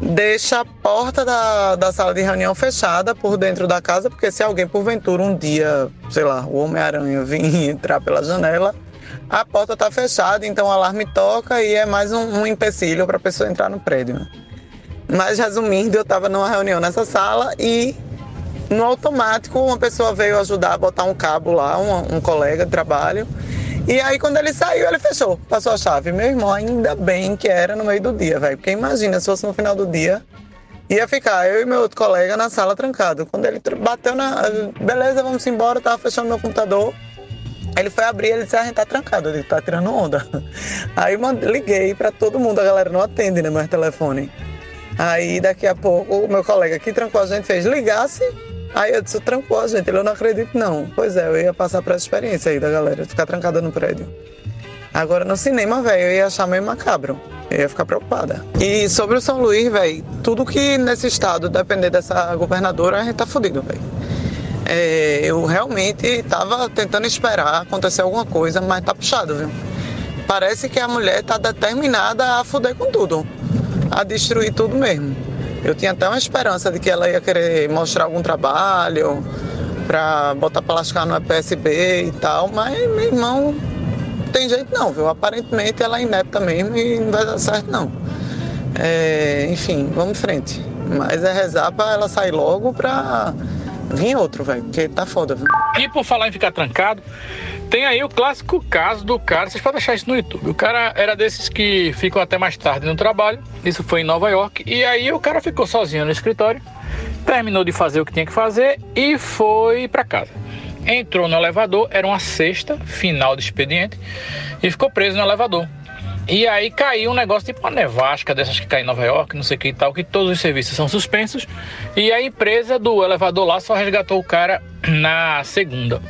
deixa a porta da, da sala de reunião fechada por dentro da casa, porque se alguém porventura um dia, sei lá, o Homem-Aranha vir entrar pela janela, a porta está fechada, então o alarme toca e é mais um, um empecilho para a pessoa entrar no prédio. né? Mas resumindo, eu estava numa reunião nessa sala e no automático uma pessoa veio ajudar a botar um cabo lá, um, um colega de trabalho. E aí quando ele saiu, ele fechou, passou a chave. Meu irmão, ainda bem que era no meio do dia, velho. Porque imagina, se fosse no final do dia, ia ficar eu e meu outro colega na sala trancado. Quando ele bateu na. Beleza, vamos embora, eu tava fechando meu computador. Ele foi abrir, ele disse, ah, a gente tá trancado, eu disse, tá tirando onda. Aí liguei pra todo mundo, a galera não atende, né, mais telefone. Aí daqui a pouco o meu colega que trancou a gente fez, ligasse. Aí eu disse, trancou a gente, ele eu não acredito não. Pois é, eu ia passar por essa experiência aí da galera, ficar trancada no prédio. Agora no cinema, velho, eu ia achar meio macabro. Eu ia ficar preocupada. E sobre o São Luís, velho, tudo que nesse estado depender dessa governadora, a gente tá fudido, velho. É, eu realmente tava tentando esperar acontecer alguma coisa, mas tá puxado, viu? Parece que a mulher tá determinada a fuder com tudo, a destruir tudo mesmo. Eu tinha até uma esperança de que ela ia querer mostrar algum trabalho pra botar pra lascar no PSB e tal, mas meu irmão tem jeito não, viu? Aparentemente ela é inepta mesmo e não vai dar certo não. É, enfim, vamos em frente. Mas é rezar pra ela sair logo pra vir outro, velho, porque tá foda, viu? E por falar em ficar trancado, tem aí o clássico caso do cara, vocês podem achar isso no YouTube. O cara era desses que ficam até mais tarde no trabalho, isso foi em Nova York, e aí o cara ficou sozinho no escritório, terminou de fazer o que tinha que fazer e foi para casa. Entrou no elevador, era uma sexta, final do expediente, e ficou preso no elevador. E aí caiu um negócio tipo uma nevasca dessas que cai em Nova York, não sei o que e tal, que todos os serviços são suspensos. E a empresa do elevador lá só resgatou o cara na segunda.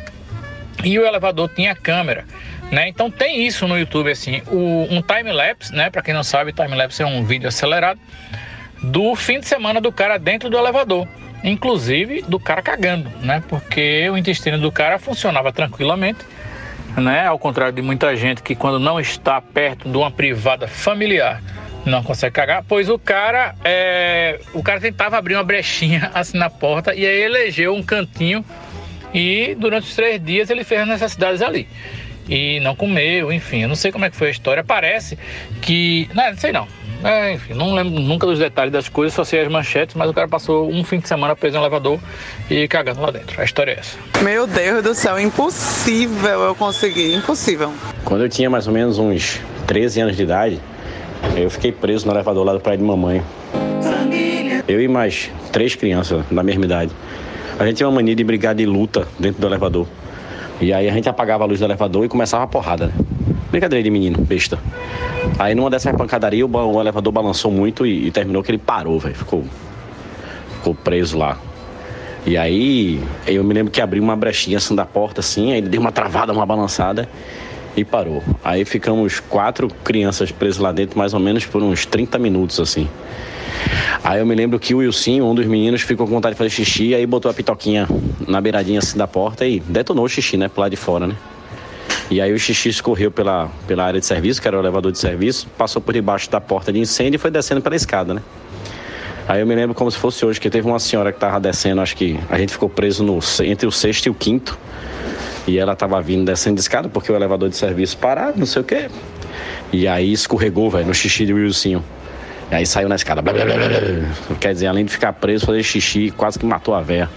E o elevador tinha câmera, né? Então tem isso no YouTube assim, o, um time lapse, né? Para quem não sabe, time lapse é um vídeo acelerado do fim de semana do cara dentro do elevador, inclusive do cara cagando, né? Porque o intestino do cara funcionava tranquilamente, né? Ao contrário de muita gente que quando não está perto de uma privada familiar não consegue cagar, pois o cara é, o cara tentava abrir uma brechinha assim na porta e aí elegeu um cantinho e durante os três dias ele fez as necessidades ali. E não comeu, enfim, eu não sei como é que foi a história. Parece que. Não, não sei não. É, enfim, não lembro nunca dos detalhes das coisas, só sei as manchetes, mas o cara passou um fim de semana preso no elevador e cagando lá dentro. A história é essa. Meu Deus do céu, impossível eu conseguir, impossível. Quando eu tinha mais ou menos uns 13 anos de idade, eu fiquei preso no elevador lá do Praia de Mamãe. Eu e mais três crianças da mesma idade. A gente tinha uma mania de brigar de luta dentro do elevador. E aí a gente apagava a luz do elevador e começava a porrada, né? Brincadeira de menino, besta. Aí numa dessas pancadarias o, o elevador balançou muito e, e terminou que ele parou, velho. Ficou, ficou preso lá. E aí eu me lembro que abriu uma brechinha assim da porta, assim, aí deu uma travada, uma balançada e parou. Aí ficamos quatro crianças presas lá dentro, mais ou menos por uns 30 minutos, assim. Aí eu me lembro que o Wilson, um dos meninos, ficou com vontade de fazer xixi, aí botou a pitoquinha na beiradinha assim da porta e detonou o xixi, né, pro lado de fora, né? E aí o xixi escorreu pela, pela área de serviço, que era o elevador de serviço, passou por debaixo da porta de incêndio e foi descendo pela escada, né? Aí eu me lembro como se fosse hoje, que teve uma senhora que tava descendo, acho que a gente ficou preso no, entre o sexto e o quinto. E ela tava vindo descendo de escada, porque o elevador de serviço parado, não sei o quê. E aí escorregou, velho, no xixi de Wilson. E aí saiu na escada. Blá, blá, blá. Quer dizer, além de ficar preso, fazer xixi, quase que matou a véia.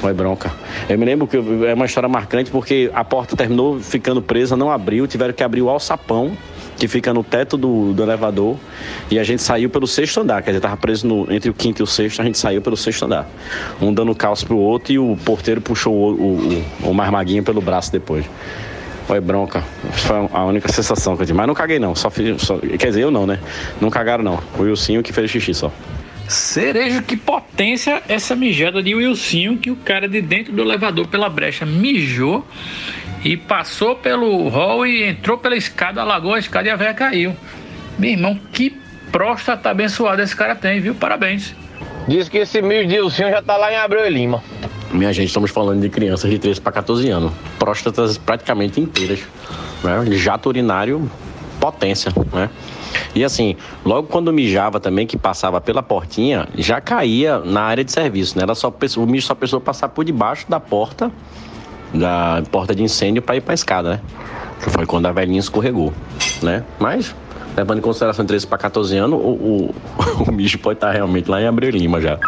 Foi bronca. Eu me lembro que é uma história marcante porque a porta terminou ficando presa, não abriu, tiveram que abrir o alçapão que fica no teto do, do elevador e a gente saiu pelo sexto andar, quer dizer, tava preso no, entre o quinto e o sexto, a gente saiu pelo sexto andar. Um dando calço pro outro e o porteiro puxou o, o, o, o mais maguinho pelo braço depois. Foi bronca. Foi a única sensação que eu tive. Mas não caguei não, só fiz. Só, quer dizer, eu não, né? Não cagaram não. O Wilson que fez xixi só. Cerejo, que potência essa mijada de Wilson, que o cara de dentro do elevador pela brecha mijou e passou pelo hall e entrou pela escada, alagou a escada e a velha caiu. Meu irmão, que próstata abençoada esse cara tem, viu? Parabéns. Diz que esse milho de Dilcinho já tá lá em Abreu e Lima. Minha gente, estamos falando de crianças de 13 para 14 anos. Próstatas praticamente inteiras. Né? Jato urinário, potência, né? E assim, logo quando mijava também, que passava pela portinha, já caía na área de serviço, né? Ela só, o mijo só precisou passar por debaixo da porta, da porta de incêndio para ir para a escada, né? Que foi quando a velhinha escorregou, né? Mas, levando em consideração 13 para 14 anos, o, o, o mijo pode estar realmente lá em Abreu Lima já.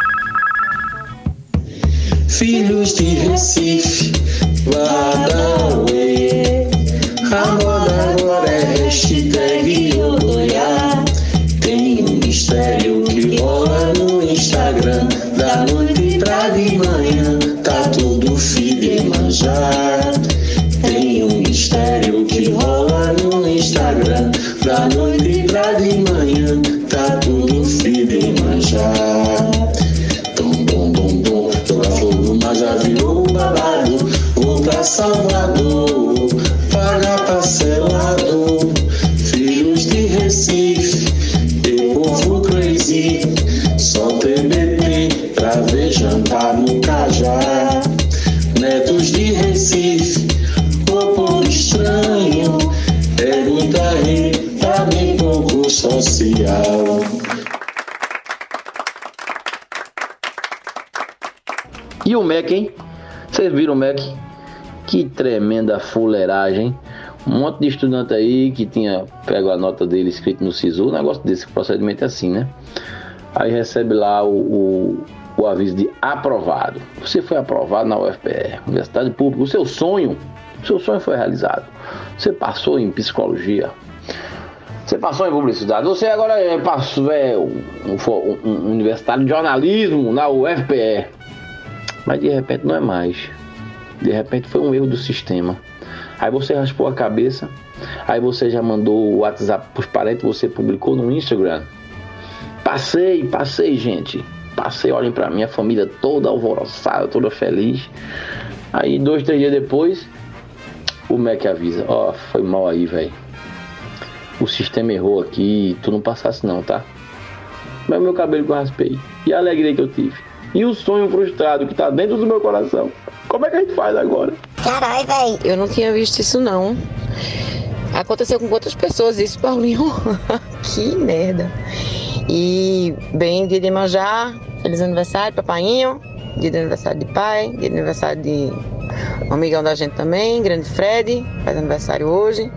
Filhos de Recife, Badauê. A moda agora é hashtag Odoiá. Tem um mistério que rola no Instagram. Da noite pra de manhã, tá tudo filho manjar. Tem um mistério que rola no Instagram. Da noite pra de manhã, tá tudo filho manjar. Salvador, pagar parcelado. Filhos de Recife, e povo crazy. Só TBT pra ver jantar no Cajá. Netos de Recife, povo estranho. É muita pra bem pouco social. E o Mac, hein? Vocês viram o Mac? Que tremenda fuleiragem. Um monte de estudante aí que tinha pego a nota dele escrito no SISU, um negócio desse procedimento é assim, né? Aí recebe lá o, o, o aviso de aprovado. Você foi aprovado na UFPR, Universidade Pública. O seu sonho, o seu sonho foi realizado. Você passou em psicologia. Você passou em publicidade. Você agora é, passou, é um, um- um universitário de jornalismo na UFPR. Mas de repente não é mais. De repente foi um erro do sistema. Aí você raspou a cabeça, aí você já mandou o WhatsApp pros parentes, você publicou no Instagram. Passei, passei, gente. Passei, olhem pra minha família toda alvoroçada, toda feliz. Aí dois, três dias depois, o Mac avisa, ó, foi mal aí, velho. O sistema errou aqui, tu não passasse não, tá? Mas meu cabelo que eu raspei. E a alegria que eu tive. E o sonho frustrado que tá dentro do meu coração. Como é que a gente faz agora? Caralho, velho. Eu não tinha visto isso, não. Aconteceu com quantas pessoas isso, Paulinho? que merda. E, bem, dia de manjar, feliz aniversário, papainho. Dia de aniversário de pai, dia de aniversário de um amigão da gente também, grande Fred, faz aniversário hoje.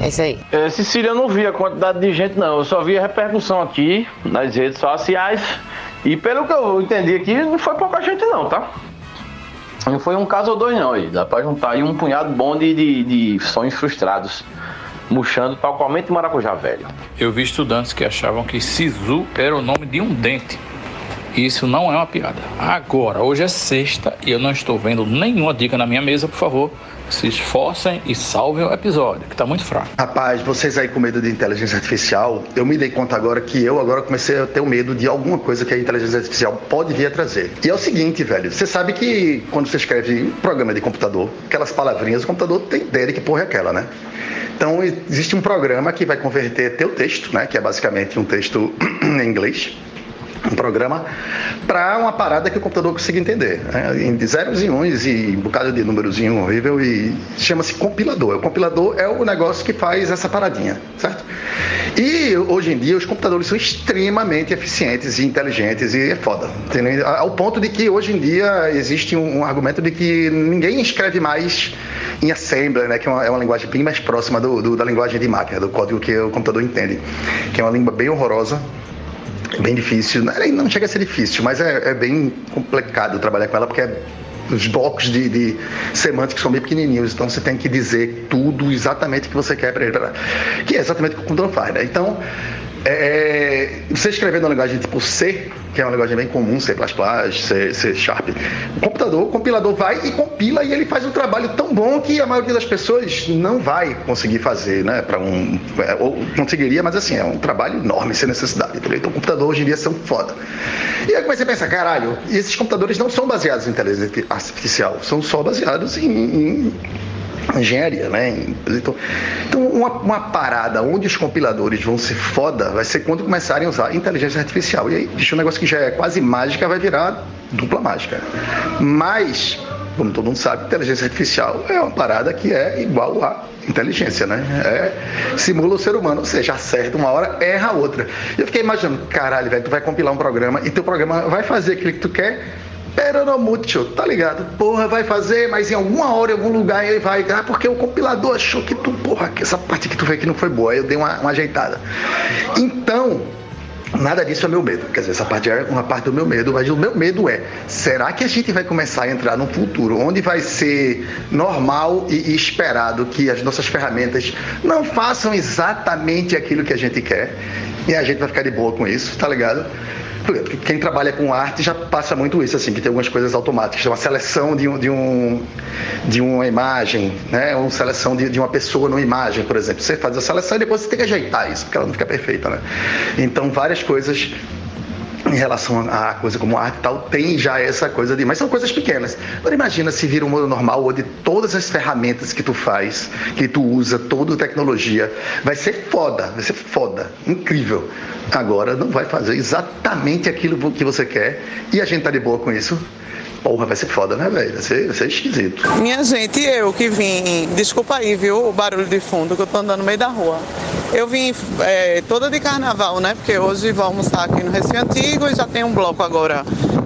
É isso aí. É, Cecília, eu não vi a quantidade de gente, não. Eu só vi a repercussão aqui nas redes sociais. E pelo que eu entendi aqui, não foi pouca gente, não, tá? Não foi um caso ou dois, não. Aí. Dá pra juntar aí um punhado bom de, de, de sonhos frustrados. Murchando tal qualmente maracujá velho. Eu vi estudantes que achavam que Sisu era o nome de um dente. Isso não é uma piada. Agora, hoje é sexta e eu não estou vendo nenhuma dica na minha mesa, por favor. Se esforcem e salvem o episódio, que tá muito fraco. Rapaz, vocês aí com medo de inteligência artificial, eu me dei conta agora que eu agora comecei a ter o medo de alguma coisa que a inteligência artificial pode vir a trazer. E é o seguinte, velho, você sabe que quando você escreve um programa de computador, aquelas palavrinhas, o computador tem ideia de que porra é aquela, né? Então existe um programa que vai converter teu texto, né, que é basicamente um texto em inglês, um programa para uma parada que o computador consiga entender. Né? Em zeros e uns e um bocado de númerozinho horrível e chama-se compilador. O compilador é o negócio que faz essa paradinha, certo? E hoje em dia os computadores são extremamente eficientes e inteligentes e é foda. entendeu? Ao ponto de que hoje em dia existe um, um argumento de que ninguém escreve mais em assembler, né, que é uma, é uma linguagem bem mais próxima do, do- da linguagem de máquina, do código que o computador entende, que é uma língua bem horrorosa, bem difícil. Não, chega a ser difícil, mas é, é bem complicado trabalhar com ela porque é- os blocos de, de semântica são bem pequenininhos, então você tem que dizer tudo exatamente o que você quer para ele, que é exatamente o que o computador faz, né? Então, é, você escrevendo uma linguagem tipo C, que é uma linguagem bem comum, C++, C, C Sharp, o computador, o compilador vai e compila e ele faz um trabalho tão bom que a maioria das pessoas não vai conseguir fazer, né? Para um, é, ou conseguiria, mas assim, é um trabalho enorme sem necessidade. entendeu? Então, computador hoje em dia são foda. E aí comecei a pensar, caralho, esses computadores não são baseados em inteligência artificial, são só baseados em, em engenharia, né? Então, então uma, uma, parada onde os compiladores vão ser foda vai ser quando começarem a usar inteligência artificial. E aí, bicho, um negócio que já é quase mágica vai virar dupla mágica. Mas, como todo mundo sabe, inteligência artificial é uma parada que é igual a inteligência, né? É, simula o ser humano, ou seja, acerta uma hora, erra outra. Eu fiquei imaginando, caralho, velho, tu vai compilar um programa e teu programa vai fazer aquilo que tu quer Pero no mucho, tá ligado? Porra, vai fazer, mas em alguma hora, em algum lugar ele vai. Ah, porque o compilador achou que tu, porra, que essa parte que tu fez que não foi boa. Aí eu dei uma, uma ajeitada. Então, Nada disso é meu medo. Quer dizer, essa parte é uma parte do meu medo, mas o meu medo é: será que a gente vai começar a entrar num futuro onde vai ser normal e esperado que as nossas ferramentas não façam exatamente aquilo que a gente quer e a gente vai ficar de boa com isso, tá ligado? Quem trabalha com arte já passa muito isso, assim, que tem algumas coisas automáticas, uma seleção de, um, de, um, de uma imagem, né? Uma seleção de, de uma pessoa numa imagem, por exemplo. Você faz a seleção e depois você tem que ajeitar isso, porque ela não fica perfeita, né? Então, várias coisas em relação a coisa como arte e tal, tem já essa coisa de. Mas são coisas pequenas. Agora imagina se vira um mundo normal onde todas as ferramentas que tu faz, que tu usa, toda tecnologia, vai ser foda, vai ser foda, incrível. Agora não vai fazer exatamente aquilo que você quer e a gente tá de boa com isso. Porra, vai ser foda, né, velho? Vai ser, vai ser esquisito. Minha gente, eu que vim. Desculpa aí, viu, o barulho de fundo que eu tô andando no meio da rua. Eu vim é, toda de carnaval, né? Porque hoje vamos estar aqui no Recife Antigo e já tem um bloco agora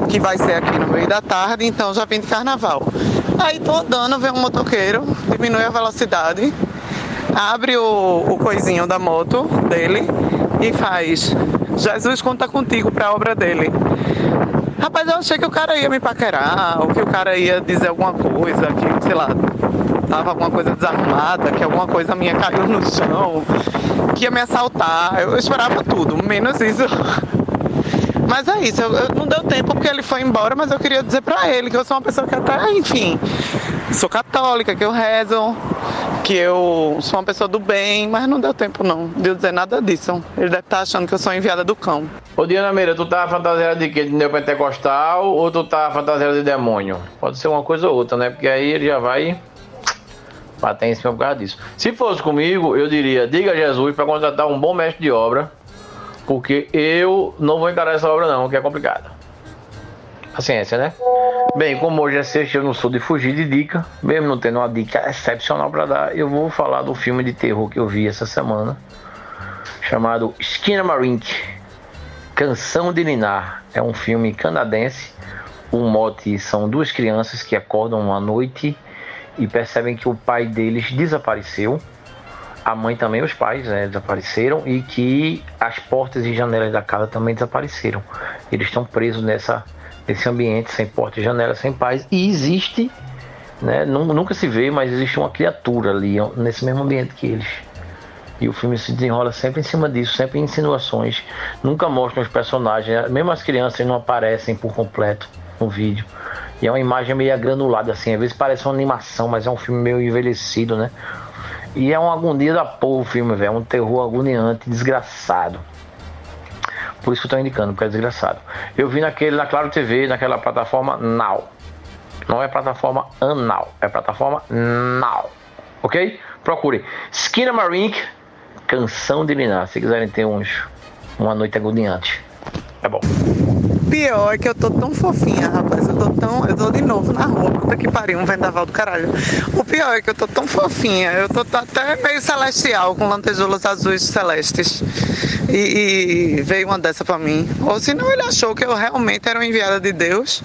que vai ser aqui no meio da tarde, então já vim de carnaval. Aí tô andando, vem um motoqueiro, diminui a velocidade, abre o, o coisinho da moto dele e faz Jesus conta contigo para a obra dele. Rapaz, eu achei que o cara ia me paquerar, ou que o cara ia dizer alguma coisa, que, sei lá, tava alguma coisa desarmada, que alguma coisa minha caiu no chão, que ia me assaltar. Eu esperava tudo, menos isso. Mas é isso, eu, eu, não deu tempo porque ele foi embora, mas eu queria dizer pra ele que eu sou uma pessoa que até, enfim, sou católica, que eu rezo, que eu sou uma pessoa do bem, mas não deu tempo não de dizer nada disso. Ele deve estar tá achando que eu sou enviada do cão. Ô Diana Meira, tu tá fantasiada de quê? De neopentecostal ou tu tá fantasiada de demônio? Pode ser uma coisa ou outra, né? Porque aí ele já vai bater em cima por causa disso. Se fosse comigo, eu diria, diga a Jesus para contratar um bom mestre de obra, porque eu não vou encarar essa obra não, que é complicada. Paciência, né? Bem, como hoje é sexta, eu não sou de fugir de dica, mesmo não tendo uma dica excepcional para dar, eu vou falar do filme de terror que eu vi essa semana, chamado Skinamarink, Canção de Ninar. É um filme canadense. O mote são duas crianças que acordam uma noite e percebem que o pai deles desapareceu. A mãe também, os pais né, desapareceram e que as portas e janelas da casa também desapareceram. Eles estão presos nessa esse ambiente sem porta e janela, sem paz. E existe, né, nunca se vê, mas existe uma criatura ali, nesse mesmo ambiente que eles. E o filme se desenrola sempre em cima disso, sempre em insinuações. Nunca mostram os personagens, mesmo as crianças não aparecem por completo no vídeo. E é uma imagem meio granulada, assim, às vezes parece uma animação, mas é um filme meio envelhecido, né? E é uma agonia da porra o filme, velho. É um terror agoniante, desgraçado. Por isso que eu tô indicando, porque é desgraçado. Eu vi naquele, na Claro TV, naquela plataforma Now. Não é plataforma Anal, é plataforma Now. Ok? Procure. Skinner Marink, Canção de Linar. Se quiserem ter uns, uma noite agoniante. É bom. Pior é que eu tô tão fofinha, rapaz. Eu tô tão. Eu tô de novo na rua. Puta que pariu, um vendaval do caralho. O pior é que eu tô tão fofinha. Eu tô até meio celestial, com lantejoulas azuis celestes e, e, veio uma dessa para mim. Ou senão ele achou que eu realmente era uma enviada de Deus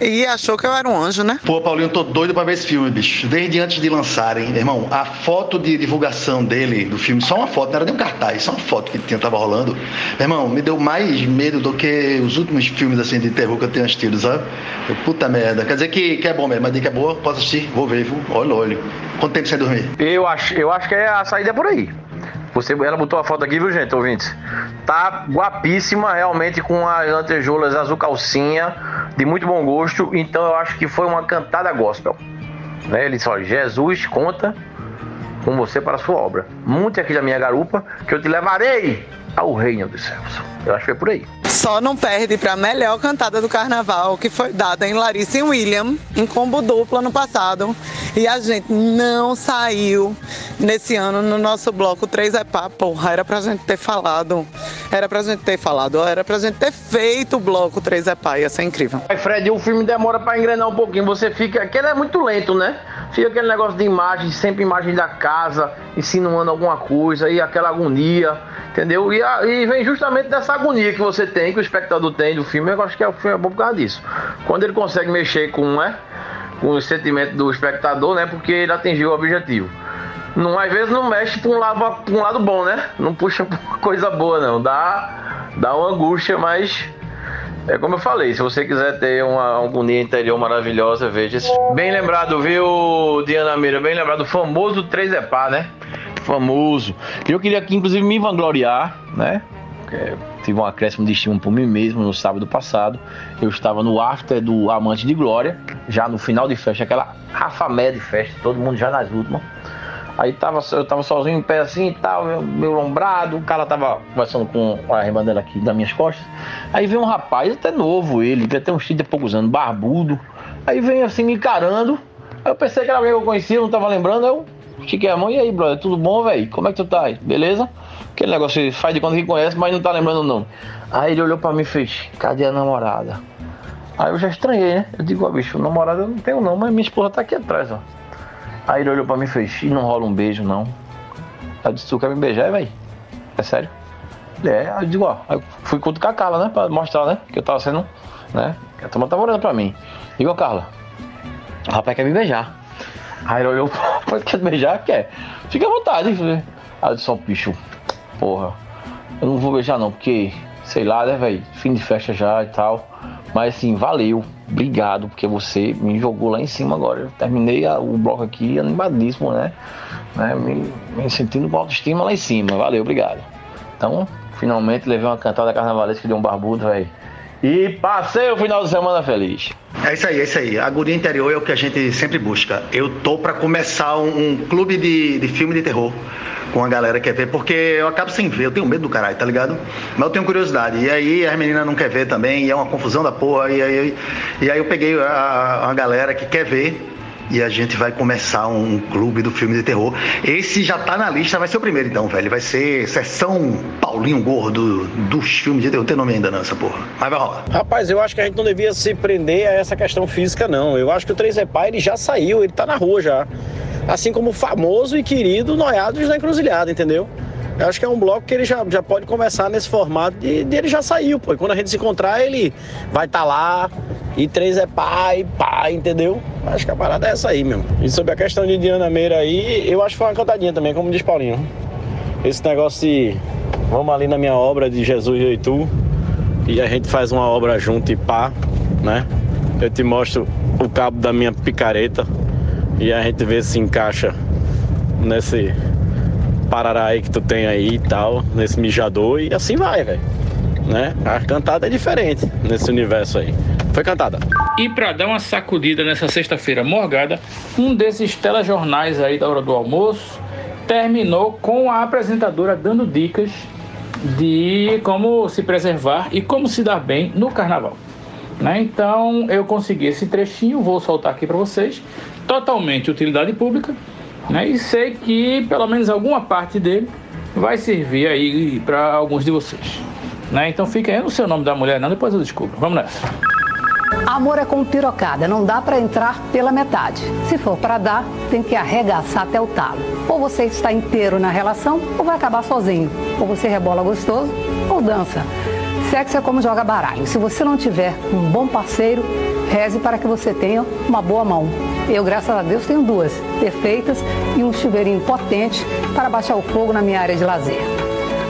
e achou que eu era um anjo, né? Pô, Paulinho, tô doido pra ver esse filme, bicho. Desde antes de lançarem, irmão, a foto de divulgação dele, do filme, só uma foto, não era nem um cartaz, só uma foto que tinha, tava rolando. Irmão, me deu mais medo do que os últimos filmes assim de terror que eu tenho assistido, sabe? Eu, puta merda. Quer dizer que, que é bom mesmo, mas dica é boa, posso assistir, vou ver, viu? Olha, olha. Quanto tempo sem dormir? Eu acho, eu acho que é a saída é por aí. Você, ela botou a foto aqui, viu, gente, ouvintes? Tá guapíssima, realmente, com as lantejoulas azul calcinha, de muito bom gosto. Então eu acho que foi uma cantada gospel. Né? Ele só, Jesus conta com você para a sua obra. Monte aqui da minha garupa, que eu te levarei ao reino dos céus. Eu acho que é por aí. Só não perde para a melhor cantada do carnaval, que foi dada em Larissa e William, em combo duplo ano passado. E a gente não saiu nesse ano no nosso bloco 3 é pá, porra, era pra gente ter falado. Era pra gente ter falado, era pra gente ter feito o bloco 3 é pá, ia ser incrível. Aí, Fred, o filme demora para engrenar um pouquinho. Você fica. Aquele é muito lento, né? Fica aquele negócio de imagem, sempre imagem da casa, insinuando alguma coisa, e aquela agonia, entendeu? E, a- e vem justamente dessa agonia que você tem, que o espectador tem do filme. Eu acho que é, o filme é bom por causa disso. Quando ele consegue mexer com, né? Com o sentimento do espectador, né? Porque ele atingiu o objetivo. Não, às vezes não mexe para um lado, um lado bom, né? Não puxa coisa boa, não. Dá, dá uma angústia, mas é como eu falei, se você quiser ter uma agonia interior maravilhosa, veja esse. Bem lembrado, viu, Diana Mira? Bem lembrado, o famoso 3 é pá, né? Famoso. Eu queria aqui, inclusive, me vangloriar, né? É, tive um acréscimo de estímulo por mim mesmo no sábado passado. Eu estava no after do Amante de Glória, já no final de festa, aquela rafamé de festa, todo mundo já nas últimas. Aí tava, eu tava sozinho em pé assim e tal, meu, lombrado, o cara tava conversando com a irmã dela aqui das minhas costas. Aí vem um rapaz, até novo ele, devia ter uns 30 e poucos anos, barbudo. Aí vem assim me encarando. Aí eu pensei que era alguém que eu conhecia, não tava lembrando. Eu estiquei a mão, e aí, brother, tudo bom, velho? Como é que tu tá aí? Beleza? Aquele negócio faz de conta que conhece, mas não tá lembrando não. Aí ele olhou pra mim e fez, cadê a namorada? Aí eu já estranhei, né? Eu digo, ó, bicho, namorada eu não tenho não, mas minha esposa tá aqui atrás, ó. Aí ele olhou pra mim e fez, não rola um beijo, não. Eu disse, tu quer me beijar, velho? É sério? É, aí eu digo, ó, aí fui cutucar a Carla, né? Pra mostrar, né? Que eu tava sendo, né? Que a turma tava olhando pra mim. Digo, Carla, o rapaz quer me beijar. Aí ele olhou, pô, quer beijar? Quer. Fica à vontade. Aí eu disse, ó, bicho, porra, eu não vou beijar não, porque, sei lá, né, velho? Fim de festa já e tal. Mas assim, valeu, obrigado, porque você me jogou lá em cima agora. Eu terminei a- o bloco aqui animadíssimo, né? né? Me, me sentindo com autoestima lá em cima. Valeu, obrigado. Então, finalmente levei uma cantada carnavalesca de um barbudo, velho. E passei o final de semana feliz. É isso aí, é isso aí. A interior é o que a gente sempre busca. Eu tô pra começar um, um clube de, de filme de terror com a galera que quer ver, porque eu acabo sem ver, eu tenho medo do caralho, tá ligado? Mas eu tenho curiosidade. E aí as meninas não querem ver também, e é uma confusão da porra. E aí, e aí eu peguei a, a galera que quer ver. E a gente vai começar um clube do filme de terror. Esse já tá na lista, vai ser o primeiro então, velho. Vai ser sessão Paulinho Gordo dos filmes de terror. Tem nome ainda não, essa porra. Mas vai rolar. Rapaz, eu acho que a gente não devia se prender a essa questão física, não. Eu acho que o 3 é pai, ele já saiu, ele tá na rua já. Assim como o famoso e querido Noiados da Encruzilhada, entendeu? Eu acho que é um bloco que ele já, já pode começar nesse formato de, de ele já saiu, pô. E quando a gente se encontrar, ele vai estar lá. E três é pai, pai, entendeu? Acho que a parada é essa aí, meu. E sobre a questão de Diana Meira aí, eu acho que foi uma cantadinha também, como diz Paulinho. Esse negócio de vamos ali na minha obra de Jesus e tu e a gente faz uma obra junto e pá, né? Eu te mostro o cabo da minha picareta e a gente vê se encaixa nesse parará aí que tu tem aí e tal, nesse mijador e assim vai, velho. Né? A cantada é diferente nesse universo aí. Foi cantada. E para dar uma sacudida nessa sexta-feira morgada, um desses telejornais aí da hora do almoço terminou com a apresentadora dando dicas de como se preservar e como se dar bem no carnaval. Né? Então eu consegui esse trechinho, vou soltar aqui para vocês, totalmente utilidade pública, né? e sei que pelo menos alguma parte dele vai servir aí para alguns de vocês. Né? Então fica aí no seu nome da mulher, não, depois eu descubro. Vamos nessa. Amor é como pirocada, não dá para entrar pela metade. Se for para dar, tem que arregaçar até o talo. Ou você está inteiro na relação, ou vai acabar sozinho. Ou você rebola gostoso, ou dança. Sexo é como joga baralho. Se você não tiver um bom parceiro, reze para que você tenha uma boa mão. Eu, graças a Deus, tenho duas, perfeitas e um chuveirinho potente para baixar o fogo na minha área de lazer.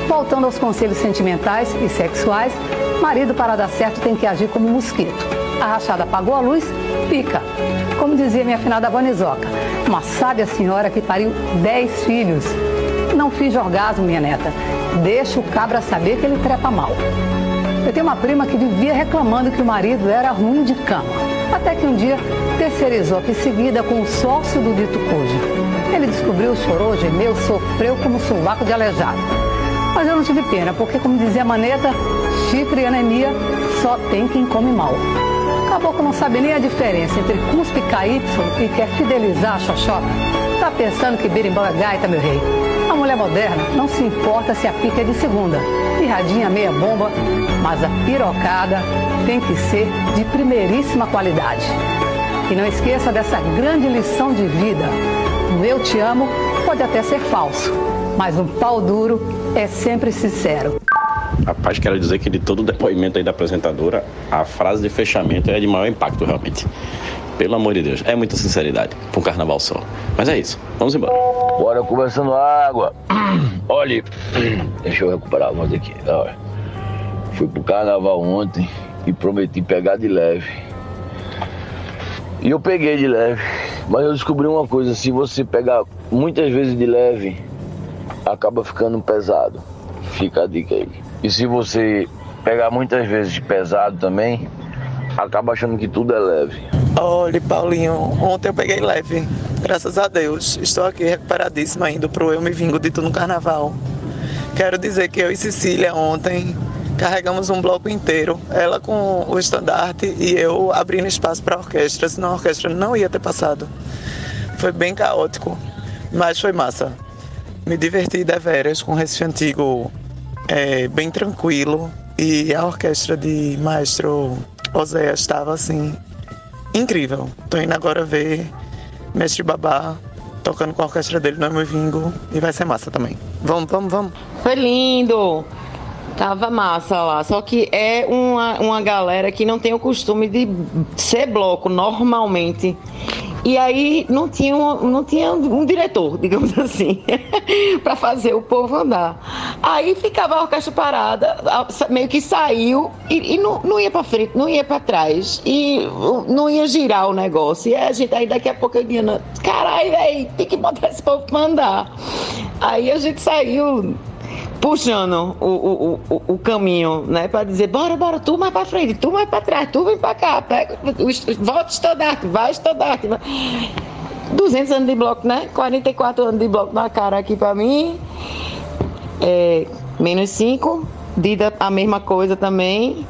Voltando aos conselhos sentimentais e sexuais, marido para dar certo tem que agir como um mosquito. A rachada apagou a luz, pica. Como dizia minha finada Vanizoca, uma sábia senhora que pariu 10 filhos. Não fiz orgasmo, minha neta. Deixa o cabra saber que ele trepa mal. Eu tenho uma prima que vivia reclamando que o marido era ruim de cama. Até que um dia terceirizou a seguida com o sócio do dito cujo. Ele descobriu, chorou, gemeu, sofreu como sovaco de aleijado. Mas eu não tive pena, porque, como dizia a Maneta, chifre e anemia só tem quem come mal. Acabou que não sabe nem a diferença entre cuspe KY e quer fidelizar a xoxota. Tá pensando que berimbau é gaita, meu rei. Mulher moderna não se importa se a pica é de segunda. Pirradinha meia bomba, mas a pirocada tem que ser de primeiríssima qualidade. E não esqueça dessa grande lição de vida. O eu te amo pode até ser falso, mas um pau duro é sempre sincero. Rapaz, quero dizer que de todo o depoimento aí da apresentadora, a frase de fechamento é de maior impacto, realmente. Pelo amor de Deus, é muita sinceridade para um carnaval só. Mas é isso, vamos embora. Bora conversando água. Olha, deixa eu recuperar a voz aqui. Olha, fui pro carnaval ontem e prometi pegar de leve. E eu peguei de leve. Mas eu descobri uma coisa, se você pegar muitas vezes de leve, acaba ficando pesado. Fica a dica aí. E se você pegar muitas vezes pesado também, acaba achando que tudo é leve. Olha, Paulinho, ontem eu peguei leve, graças a Deus. Estou aqui recuperadíssima indo pro Eu Me Vingo Dito no Carnaval. Quero dizer que eu e Cecília ontem carregamos um bloco inteiro, ela com o estandarte e eu abrindo espaço para a orquestra, senão a orquestra não ia ter passado. Foi bem caótico, mas foi massa. Me diverti deveras com o Recife Antigo é, bem tranquilo e a orquestra de maestro Oséias estava assim incrível. Tô indo agora ver Mestre Babá tocando com a orquestra dele no meu vingo e vai ser massa também. Vamos, vamos, vamos. Foi lindo! Tava massa lá, só que é uma, uma galera que não tem o costume de ser bloco normalmente. E aí não tinha um, não tinha um diretor, digamos assim, para fazer o povo andar. Aí ficava a orquestra parada, meio que saiu e, e não, não ia para frente, não ia para trás e não ia girar o negócio. E a gente aí daqui a pouco eu ia, caralho, velho, tem que botar esse povo para andar. Aí a gente saiu puxando o, o, o, o caminho, né? Para dizer, bora, bora, tu mais para frente, tu mais para trás, tu vem para cá, pega, volta estudar, vai estudar. 200 anos de bloco, né? 44 anos de bloco na cara aqui para mim. É, menos 5. Dida a mesma coisa também.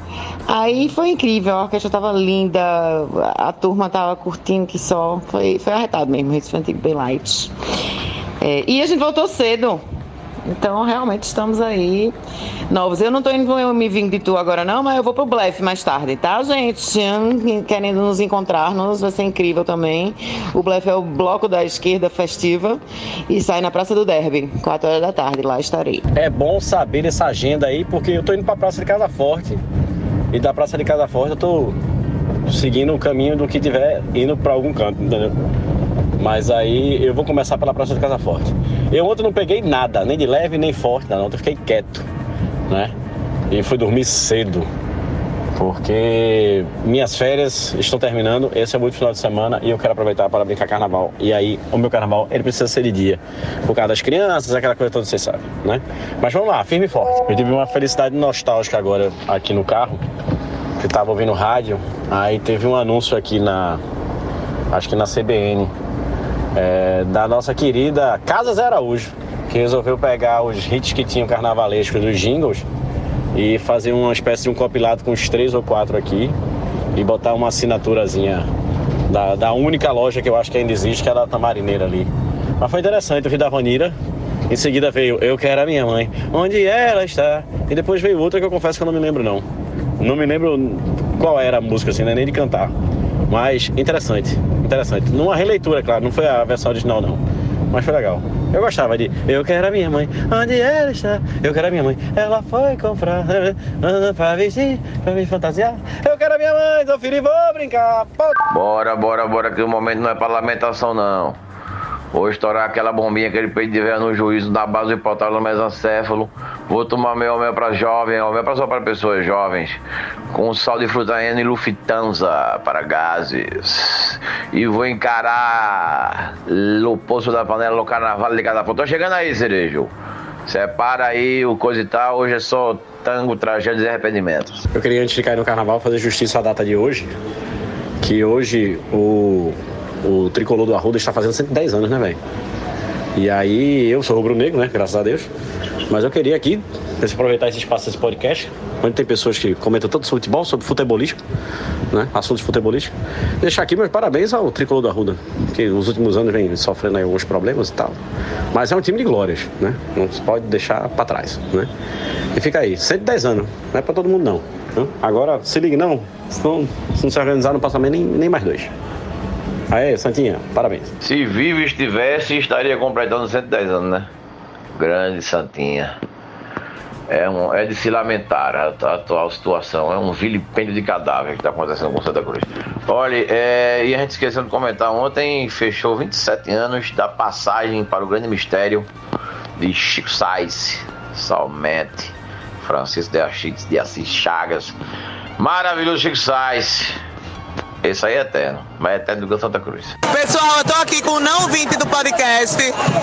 Aí foi incrível, a orquestra tava linda, a turma tava curtindo que só. Foi, foi arretado mesmo, Recife Antigo bem light. É, e a gente voltou cedo. Então, realmente estamos aí novos. Eu não estou indo me vindo de tu agora, não, mas eu vou pro Blefe mais tarde, tá, gente? Querendo nos encontrar-nos, vai ser incrível também. O Blefe é o bloco da esquerda festiva e sai na Praça do Derby, 4 horas da tarde. Lá estarei. É bom saber essa agenda aí, porque eu tô indo pra Praça de Casa Forte e da Praça de Casa Forte eu tô seguindo o caminho do que tiver indo para algum canto, entendeu? Mas aí eu vou começar pela Praça de Casa Forte. Eu ontem não peguei nada, nem de leve nem forte, não. Eu fiquei quieto, né? E fui dormir cedo, porque minhas férias estão terminando, esse é o último final de semana e eu quero aproveitar para brincar carnaval. E aí, o meu carnaval, ele precisa ser de dia, por causa das crianças, aquela coisa toda, vocês sabem, né? Mas vamos lá, firme e forte. Eu tive uma felicidade nostálgica agora aqui no carro, que estava ouvindo rádio, aí teve um anúncio aqui na, acho que na CBN, é, da nossa querida Casa Zé Araújo, que resolveu pegar os hits que tinham carnavalescos dos jingles e fazer uma espécie de um compilado com os três ou quatro aqui e botar uma assinaturazinha da, da única loja que eu acho que ainda existe, que é a da Tamarineira ali. Mas foi interessante, eu vi da Vanira, em seguida veio Eu Quero a Minha Mãe, Onde Ela Está, e depois veio outra que eu confesso que eu não me lembro não. Não me lembro qual era a música assim, né? nem de cantar. Mas interessante, interessante. Numa releitura, claro, não foi a versão original não. Mas foi legal. Eu gostava de Eu quero a minha mãe, onde ela está? Eu quero a minha mãe, ela foi comprar pra vestir, pra me fantasiar. Eu quero a minha mãe, seu filho, vou brincar. Bora, bora, bora, que o momento não é pra lamentação não. Vou estourar aquela bombinha que ele ver no juízo da base do hipotálamo mesencéfalo. Vou tomar meu mel para jovem, mel para só para pessoas jovens, com sal de frutaena e lufitanza para gases. E vou encarar o poço da panela, o carnaval de cada Tô chegando aí, cerejo. Separa aí o coisa e tal, hoje é só tango, tragédias e arrependimentos. Eu queria, antes de cair no carnaval, fazer justiça à data de hoje. Que hoje o o tricolor do Arruda está fazendo 110 anos, né, velho? E aí, eu sou rubro-negro, né? Graças a Deus. Mas eu queria aqui aproveitar esse espaço desse podcast, onde tem pessoas que comentam tanto sobre futebol, sobre futebolístico, né? Assuntos futebolísticos. Deixar aqui meus parabéns ao Tricolor da Ruda, que nos últimos anos vem sofrendo alguns problemas e tal. Mas é um time de glórias, né? Não se pode deixar para trás, né? E fica aí, 110 anos, não é para todo mundo não. né? Agora, se ligue não, senão, se não se organizar, não passa nem, nem mais dois. Aê, Santinha, parabéns. Se vivo estivesse, estaria completando 110 anos, né? Grande Santinha. É, um, é de se lamentar a, a atual situação. É um vilipêndio de cadáver que está acontecendo com Santa Cruz. Olha, é, e a gente esqueceu de comentar, ontem fechou 27 anos da passagem para o grande mistério de Chico Sainz, Salmete, Francisco de Assis, de Assis Chagas. Maravilhoso Chico Sainz. Esse aí é eterno, mas é eterno do Santa Cruz. Pessoal, eu tô aqui com o não ouvinte do podcast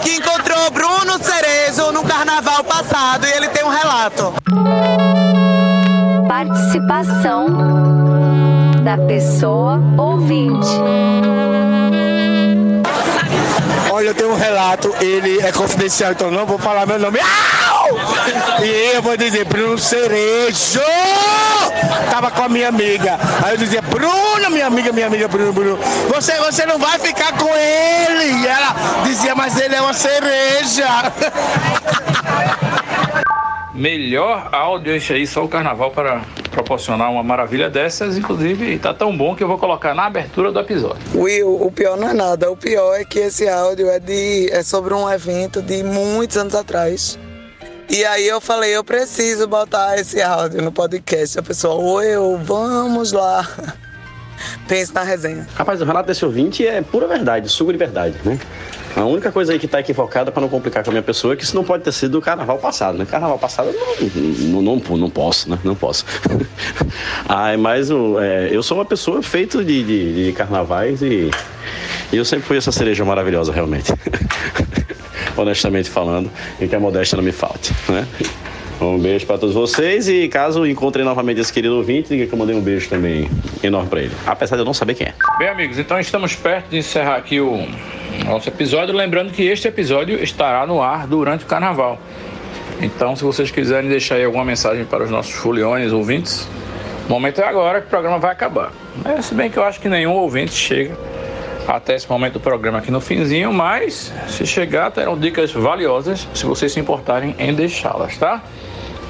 que encontrou Bruno Cerezo no carnaval passado e ele tem um relato. Participação da pessoa ouvinte. Olha, eu tenho um relato, ele é confidencial, então não vou falar meu nome. Au! E eu vou dizer, Bruno Cerejo! Tava com a minha amiga. Aí eu dizia, Bruno, minha amiga, minha amiga, Bruno, Bruno, você, você não vai ficar com ele. E ela dizia, mas ele é uma cereja. Melhor áudio esse aí, só o carnaval para proporcionar uma maravilha dessas. Inclusive, tá tão bom que eu vou colocar na abertura do episódio. Will, o pior não é nada. O pior é que esse áudio é, de, é sobre um evento de muitos anos atrás. E aí eu falei, eu preciso botar esse áudio no podcast. A pessoa, oi, eu, vamos lá. Pense na resenha. Rapaz, o relato desse ouvinte é pura verdade, suco de verdade, né? A única coisa aí que tá equivocada para não complicar com a minha pessoa é que isso não pode ter sido o carnaval passado, né? Carnaval passado não, não, não, não posso, né? Não posso. Ai, mas é, eu sou uma pessoa feita de, de, de carnavais e, e eu sempre fui essa cereja maravilhosa, realmente. Honestamente falando, e que a modéstia não me falte, né? Um beijo para todos vocês e caso encontrem novamente esse querido ouvinte, diga que eu mandei um beijo também enorme para ele, apesar de eu não saber quem é. Bem, amigos, então estamos perto de encerrar aqui o nosso episódio. Lembrando que este episódio estará no ar durante o carnaval. Então, se vocês quiserem deixar aí alguma mensagem para os nossos foliões ouvintes, o momento é agora que o programa vai acabar. É, se bem que eu acho que nenhum ouvinte chega até esse momento do programa aqui no finzinho, mas se chegar, terão dicas valiosas se vocês se importarem em deixá-las, tá?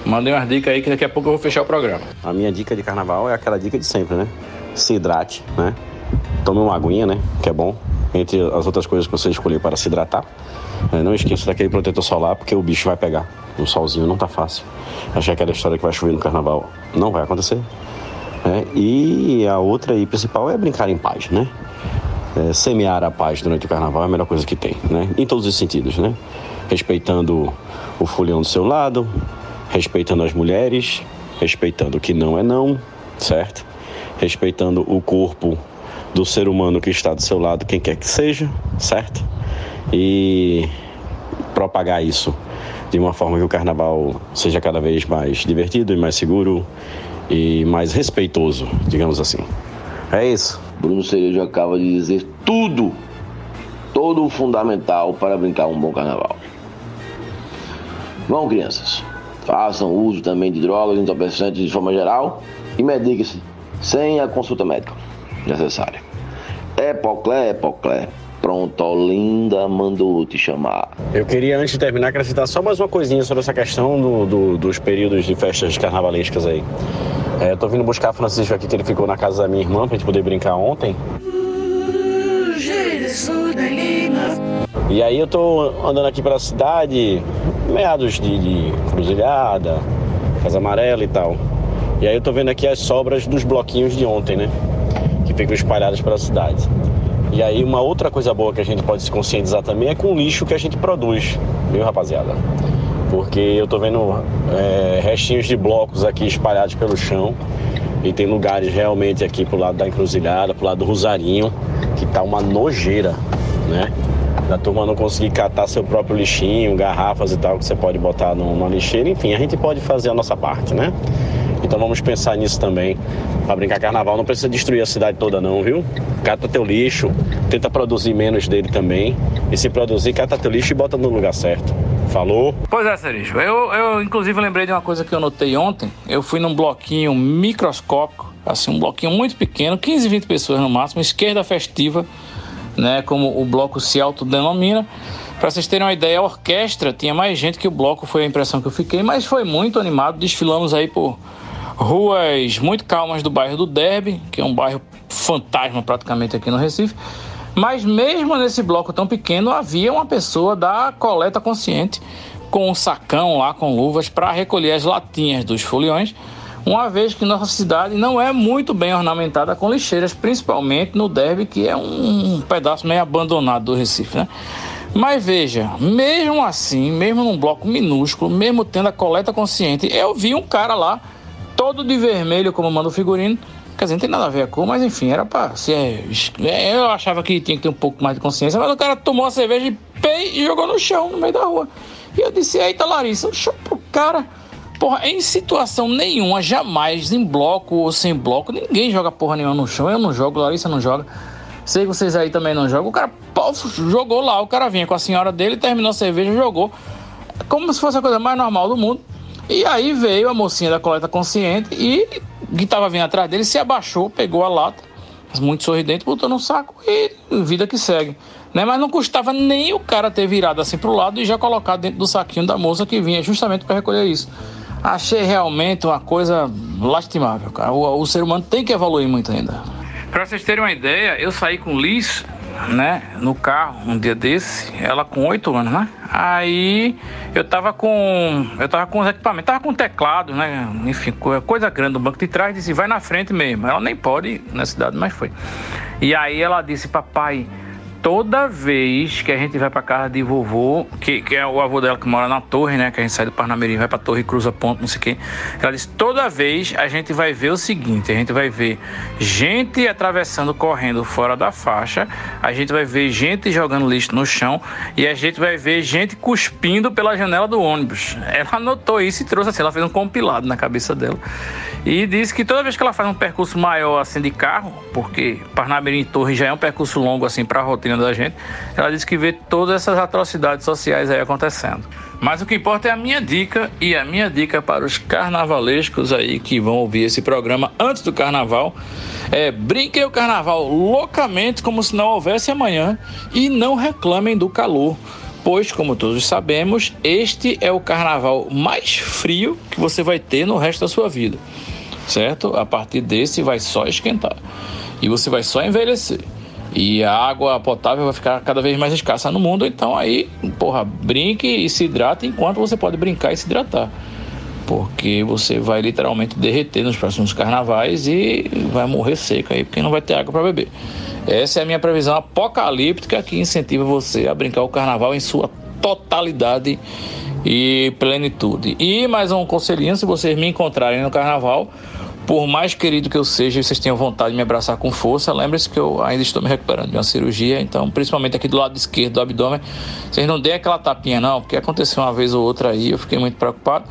Mandem umas dicas aí que daqui a pouco eu vou fechar o programa. A minha dica de carnaval é aquela dica de sempre, né? Se hidrate, né? Tome uma aguinha, né? Que é bom. Entre as outras coisas que você escolheu para se hidratar. É, não esqueça daquele protetor solar, porque o bicho vai pegar. Um solzinho não tá fácil. Achei aquela história que vai chover no carnaval. Não vai acontecer. É, e a outra e principal é brincar em paz, né? É, semear a paz durante o carnaval é a melhor coisa que tem, né? Em todos os sentidos, né? Respeitando o folião do seu lado, respeitando as mulheres, respeitando o que não é não, certo? Respeitando o corpo do ser humano que está do seu lado, quem quer que seja, certo? E propagar isso de uma forma que o carnaval seja cada vez mais divertido e mais seguro e mais respeitoso, digamos assim. É isso. Bruno Cerejo acaba de dizer tudo, todo o fundamental para brincar um bom carnaval. Vão, crianças, façam uso também de drogas entorpecentes de forma geral e mediquem-se sem a consulta médica necessária. Epoclé, Epoclé, pronto, Olinda mandou te chamar. Eu queria, antes de terminar, acrescentar só mais uma coisinha sobre essa questão do, do- dos períodos de festas carnavalescas aí. É, eu tô vindo buscar Francisco aqui, que ele ficou na casa da minha irmã, pra gente poder brincar ontem. E aí eu tô andando aqui pela cidade, meados de, de Cruzilhada, Casa Amarela e tal. E aí eu tô vendo aqui as sobras dos bloquinhos de ontem, né? Que ficam espalhados pela cidade. E aí uma outra coisa boa que a gente pode se conscientizar também é com o lixo que a gente produz, viu rapaziada? Porque eu tô vendo é, restinhos de blocos aqui espalhados pelo chão. E tem lugares realmente aqui pro lado da encruzilhada, pro lado do Rosarinho, que tá uma nojeira, né? Da turma não conseguir catar seu próprio lixinho, garrafas e tal, que você pode botar numa lixeira. Enfim, a gente pode fazer a nossa parte, né? Então vamos pensar nisso também. Para brincar carnaval não precisa destruir a cidade toda não, viu? Cata teu lixo, tenta produzir menos dele também. E se produzir, cata teu lixo e bota no lugar certo. Falou? Pois é, Sericho. Eu, eu, inclusive, lembrei de uma coisa que eu notei ontem. Eu fui num bloquinho microscópico, assim, um bloquinho muito pequeno, 15, 20 pessoas no máximo, esquerda festiva, né, como o bloco se autodenomina. Para vocês terem uma ideia, a orquestra tinha mais gente que o bloco, foi a impressão que eu fiquei, mas foi muito animado. Desfilamos aí por ruas muito calmas do bairro do Derby, que é um bairro fantasma praticamente aqui no Recife. Mas mesmo nesse bloco tão pequeno, havia uma pessoa da coleta consciente com um sacão lá com luvas para recolher as latinhas dos foliões, uma vez que nossa cidade não é muito bem ornamentada com lixeiras, principalmente no Derby, que é um pedaço meio abandonado do Recife, né? Mas veja, mesmo assim, mesmo num bloco minúsculo, mesmo tendo a coleta consciente, eu vi um cara lá, todo de vermelho, como manda o figurino. Quer dizer, não tem nada a ver a cor, mas enfim, era pra ser. é, Eu achava que tinha que ter um pouco mais de consciência, mas o cara tomou a cerveja e pei e jogou no chão, no meio da rua. E eu disse, eita Larissa, show pro cara. Porra, em situação nenhuma, jamais, em bloco ou sem bloco, ninguém joga porra nenhuma no chão. Eu não jogo, Larissa não joga. Sei que vocês aí também não jogam. O cara pô, jogou lá, o cara vinha com a senhora dele, terminou a cerveja, jogou. Como se fosse a coisa mais normal do mundo. E aí veio a mocinha da coleta consciente e que estava vindo atrás dele se abaixou, pegou a lata, muito sorridente, botou no saco e vida que segue. Né? Mas não custava nem o cara ter virado assim pro lado e já colocado dentro do saquinho da moça que vinha justamente para recolher isso. Achei realmente uma coisa lastimável, cara. O, o ser humano tem que evoluir muito ainda. Para vocês terem uma ideia, eu saí com Liz, né, no carro um dia desse, ela com 8 anos, né? Aí eu tava com. Eu tava com os equipamentos, tava com teclado, né? Enfim, coisa grande do banco de trás, disse, vai na frente mesmo. Ela nem pode na cidade, mas foi. E aí ela disse, papai, toda vez que a gente vai pra casa de vovô, que, que é o avô dela que mora na torre, né? Que a gente sai do Parnamirim, vai pra torre, cruza ponto, não sei o quê. Ela disse: toda vez a gente vai ver o seguinte: a gente vai ver gente atravessando, correndo fora da faixa, a gente vai ver gente jogando lixo no chão e a gente vai ver gente cuspindo pela janela do ônibus. Ela anotou isso e trouxe assim, ela fez um compilado na cabeça dela. E disse que toda vez que ela faz um percurso maior assim de carro, porque Parnamirim Torre já é um percurso longo assim para a da gente, ela disse que vê todas essas atrocidades sociais aí acontecendo. Mas o que importa é a minha dica e a minha dica para os carnavalescos aí que vão ouvir esse programa antes do carnaval é brinquem o carnaval loucamente como se não houvesse amanhã e não reclamem do calor. Pois, como todos sabemos, este é o carnaval mais frio que você vai ter no resto da sua vida certo? A partir desse vai só esquentar e você vai só envelhecer. E a água potável vai ficar cada vez mais escassa no mundo, então aí, porra, brinque e se hidrate enquanto você pode brincar e se hidratar. Porque você vai literalmente derreter nos próximos carnavais e vai morrer seco aí, porque não vai ter água para beber. Essa é a minha previsão apocalíptica que incentiva você a brincar o carnaval em sua totalidade e plenitude. E mais um conselhinho, se vocês me encontrarem no carnaval, por mais querido que eu seja vocês tenham vontade de me abraçar com força, lembre-se que eu ainda estou me recuperando de uma cirurgia, então, principalmente aqui do lado esquerdo do abdômen, vocês não deem aquela tapinha não, porque aconteceu uma vez ou outra aí, eu fiquei muito preocupado.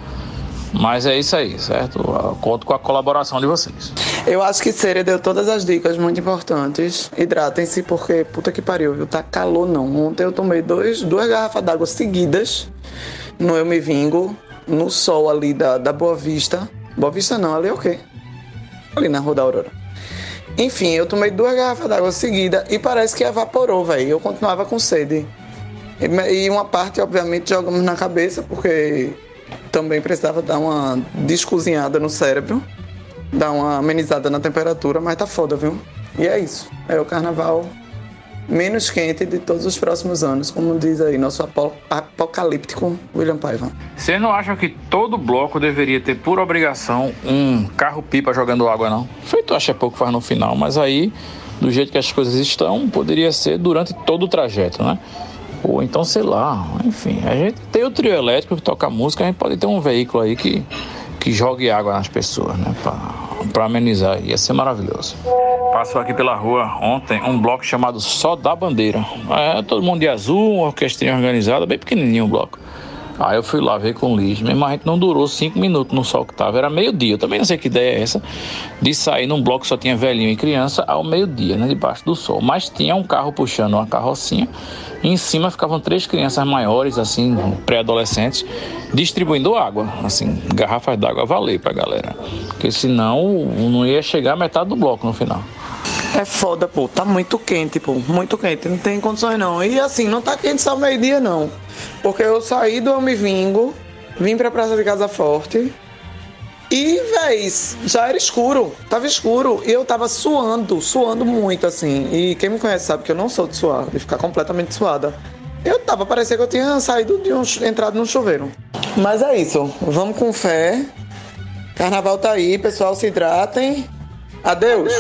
Mas é isso aí, certo? Eu conto com a colaboração de vocês. Eu acho que Séria deu todas as dicas muito importantes. Hidratem-se, porque puta que pariu, viu? Tá calor não. Ontem eu tomei dois, duas garrafas d'água seguidas no Eu Me Vingo, no sol ali da, da Boa Vista. Boa Vista não, ali é o quê? Ali na Rua da Aurora. Enfim, eu tomei duas garrafas d'água seguida e parece que evaporou, velho. Eu continuava com sede. E uma parte, obviamente, jogamos na cabeça, porque também precisava dar uma descozinhada no cérebro, dar uma amenizada na temperatura, mas tá foda, viu? E é isso. É o carnaval menos quente de todos os próximos anos, como diz aí nosso apocalíptico William Paiva. Vocês não acham que todo bloco deveria ter por obrigação um carro-pipa jogando água, não? Feito acho é pouco faz no final, mas aí, do jeito que as coisas estão, poderia ser durante todo o trajeto, né? Ou então, sei lá, enfim, a gente tem o trio elétrico que toca música, a gente pode ter um veículo aí que, que jogue água nas pessoas, né? Pra amenizar, ia ser maravilhoso. Passou aqui pela rua ontem um bloco chamado Só da Bandeira. É, todo mundo de azul, uma orquestrinha organizada, bem pequenininho o bloco. Aí eu fui lá ver com o mesmo a gente não durou cinco minutos no sol que tava, era meio-dia. Eu também não sei que ideia é essa de sair num bloco que só tinha velhinho e criança ao meio-dia, né, debaixo do sol. Mas tinha um carro puxando uma carrocinha e em cima ficavam três crianças maiores, assim, pré-adolescentes, distribuindo água, assim, garrafas d'água valer pra galera. Porque senão não ia chegar a metade do bloco no final. É foda, pô. Tá muito quente, pô. Muito quente. Não tem condições, não. E assim, não tá quente só meio-dia, não. Porque eu saí do Amivingo, vim pra Praça de Casa Forte. E, véis, já era escuro. Tava escuro. E eu tava suando, suando muito, assim. E quem me conhece sabe que eu não sou de suar, de ficar completamente suada. Eu tava, parecia que eu tinha saído de um, entrado num chuveiro. Mas é isso. Vamos com fé. Carnaval tá aí, pessoal, se hidratem. Adeus.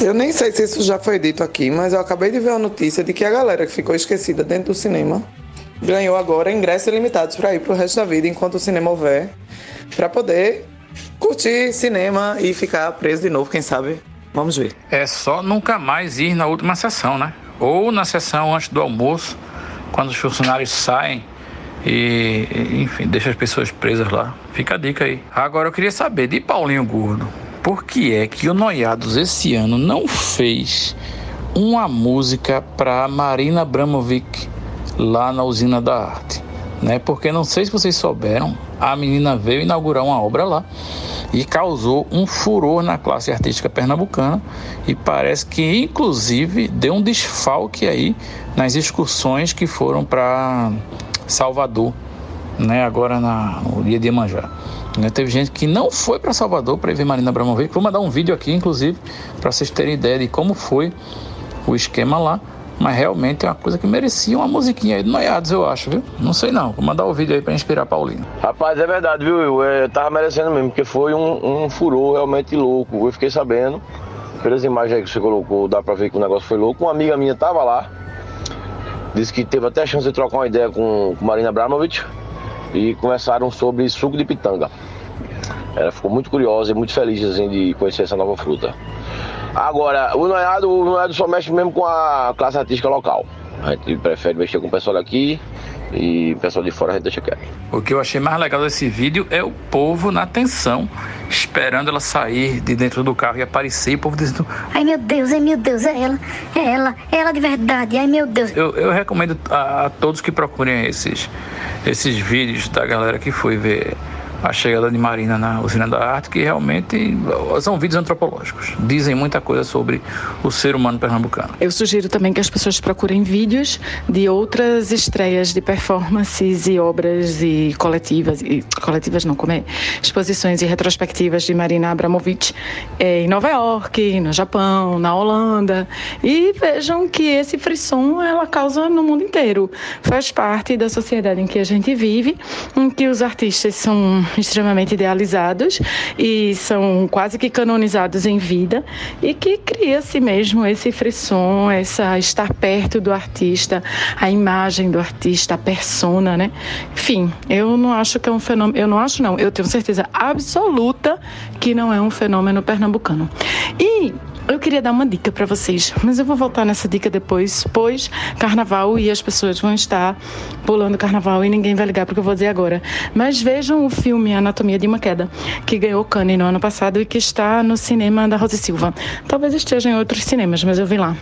Eu nem sei se isso já foi dito aqui, mas eu acabei de ver a notícia de que a galera que ficou esquecida dentro do cinema ganhou agora ingressos ilimitados para ir pro resto da vida enquanto o cinema houver, para poder curtir cinema e ficar preso de novo, quem sabe. Vamos ver. É só nunca mais ir na última sessão, né? Ou na sessão antes do almoço, quando os funcionários saem e, enfim, deixa as pessoas presas lá. Fica a dica aí. Agora eu queria saber de Paulinho Gordo, por que é que o Noiados esse ano não fez uma música para Marina Abramovic lá na usina da arte? Né? Porque não sei se vocês souberam, a menina veio inaugurar uma obra lá e causou um furor na classe artística pernambucana e parece que inclusive deu um desfalque aí nas excursões que foram para Salvador, né? Agora na, no dia de Iemanjá. Né? Teve gente que não foi para Salvador para ver Marina Abramovic. Vou mandar um vídeo aqui, inclusive, para vocês terem ideia de como foi o esquema lá. Mas realmente é uma coisa que merecia uma musiquinha aí do Noiados, eu acho, viu? Não sei não. Vou mandar o vídeo aí para inspirar Paulinho. Rapaz, é verdade, viu? Eu, eu tava merecendo mesmo, porque foi um, um furor realmente louco. Eu fiquei sabendo, pelas imagens aí que você colocou, dá pra ver que o negócio foi louco. Uma amiga minha tava lá, disse que teve até a chance de trocar uma ideia com, com Marina Abramovic e conversaram sobre suco de pitanga. Ela ficou muito curiosa e muito feliz assim, de conhecer essa nova fruta. Agora, o noiado, o noiado só mexe mesmo com a classe artística local. A gente prefere mexer com o pessoal daqui e o pessoal de fora a gente deixa quieto. O que eu achei mais legal desse vídeo é o povo na tensão, esperando ela sair de dentro do carro e aparecer, e o povo dizendo: Ai meu Deus, ai meu Deus, é ela, é ela, é ela de verdade, ai meu Deus. Eu, eu recomendo a, a todos que procurem esses, esses vídeos da galera que foi ver a chegada de Marina na usina da arte, que realmente são vídeos antropológicos. Dizem muita coisa sobre o ser humano pernambucano. Eu sugiro também que as pessoas procurem vídeos de outras estreias de performances e obras e coletivas, e coletivas não, como é, exposições e retrospectivas de Marina Abramovic em Nova York, no Japão, na Holanda. E vejam que esse frisson ela causa no mundo inteiro. Faz parte da sociedade em que a gente vive, em que os artistas são extremamente idealizados e são quase que canonizados em vida e que cria-se mesmo esse frisson, essa estar perto do artista, a imagem do artista, a persona, né? Enfim, eu não acho que é um fenômeno, eu não acho não, eu tenho certeza absoluta que não é um fenômeno pernambucano. E eu queria dar uma dica para vocês, mas eu vou voltar nessa dica depois, pois carnaval e as pessoas vão estar pulando carnaval e ninguém vai ligar porque eu vou dizer agora. Mas vejam o filme Anatomia de uma Queda, que ganhou Cannes no ano passado e que está no cinema da Rosa Silva. Talvez esteja em outros cinemas, mas eu vi lá.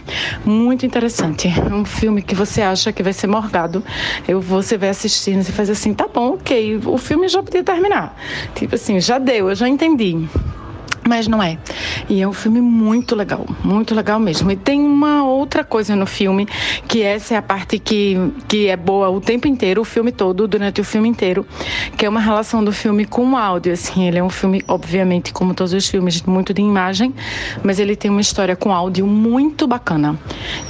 Muito interessante. É um filme que você acha que vai ser morgado. Eu, você vai assistindo e faz assim, tá bom, ok, o filme já podia terminar. Tipo assim, já deu, eu já entendi. Mas não é. E é um filme muito legal, muito legal mesmo. E tem uma outra coisa no filme, que essa é a parte que, que é boa o tempo inteiro, o filme todo, durante o filme inteiro, que é uma relação do filme com o áudio. Assim, ele é um filme, obviamente, como todos os filmes, muito de imagem, mas ele tem uma história com áudio muito bacana.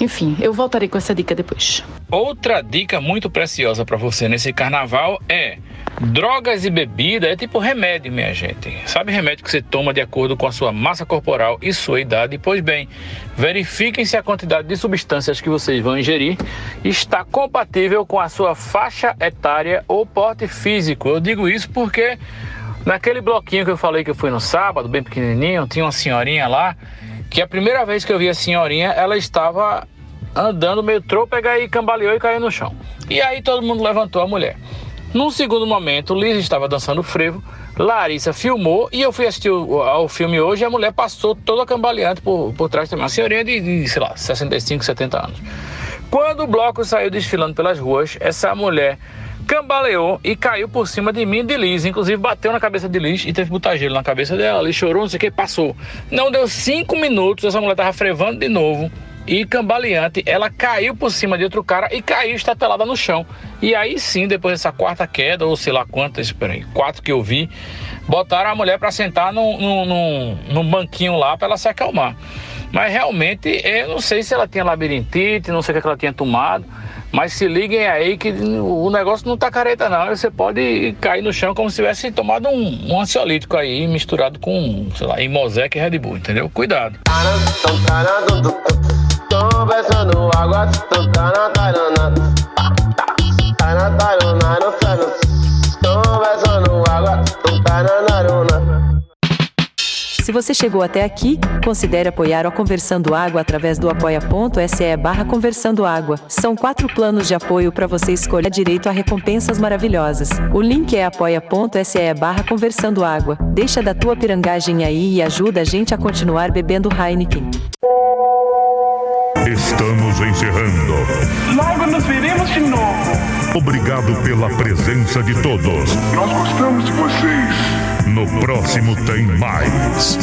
Enfim, eu voltarei com essa dica depois. Outra dica muito preciosa para você nesse carnaval é drogas e bebida é tipo remédio, minha gente. Sabe remédio que você toma de acordo com a sua massa corporal e sua idade? Pois bem, verifiquem se a quantidade de substâncias que vocês vão ingerir está compatível com a sua faixa etária ou porte físico. Eu digo isso porque naquele bloquinho que eu falei que eu fui no sábado, bem pequenininho, tinha uma senhorinha lá que a primeira vez que eu vi a senhorinha, ela estava andando meio trôpega e cambaleou e caiu no chão. E aí todo mundo levantou a mulher. Num segundo momento, Liz estava dançando frevo, Larissa filmou e eu fui assistir ao filme hoje e a mulher passou toda cambaleante por, por trás também. Uma senhorinha de, de, sei lá, 65, 70 anos. Quando o bloco saiu desfilando pelas ruas, essa mulher cambaleou e caiu por cima de mim e de Liz. Inclusive bateu na cabeça de Liz e teve que botar gelo na cabeça dela. Liz chorou, não sei o que, passou. Não deu cinco minutos, essa mulher tava frevando de novo. E cambaleante, ela caiu por cima de outro cara e caiu estatelada no chão. E aí sim, depois dessa quarta queda, ou sei lá quantas, peraí, quatro que eu vi, botaram a mulher para sentar num, num, num, banquinho lá para ela se acalmar. Mas realmente, eu não sei se ela tinha labirintite, não sei o que ela tinha tomado. Mas se liguem aí que o negócio não tá careta, não. Você pode cair no chão como se tivesse tomado um, um ansiolítico aí, misturado com, sei lá, Imosec e Red Bull, entendeu? Cuidado. Tô pensando água, tá na tarana. Tá na cano. Tô pensando água, tá na naruna. Se você chegou até aqui, considere apoiar o Conversando Água através do apoia.se barra Conversando Água. São quatro planos de apoio para você escolher direito a recompensas maravilhosas. O link é apoia.se barra Conversando Água. Deixa da tua pirangagem aí e ajuda a gente a continuar bebendo Heineken. Estamos encerrando. Logo nos veremos de novo. Obrigado pela presença de todos. Nós gostamos de vocês. No próximo tem mais.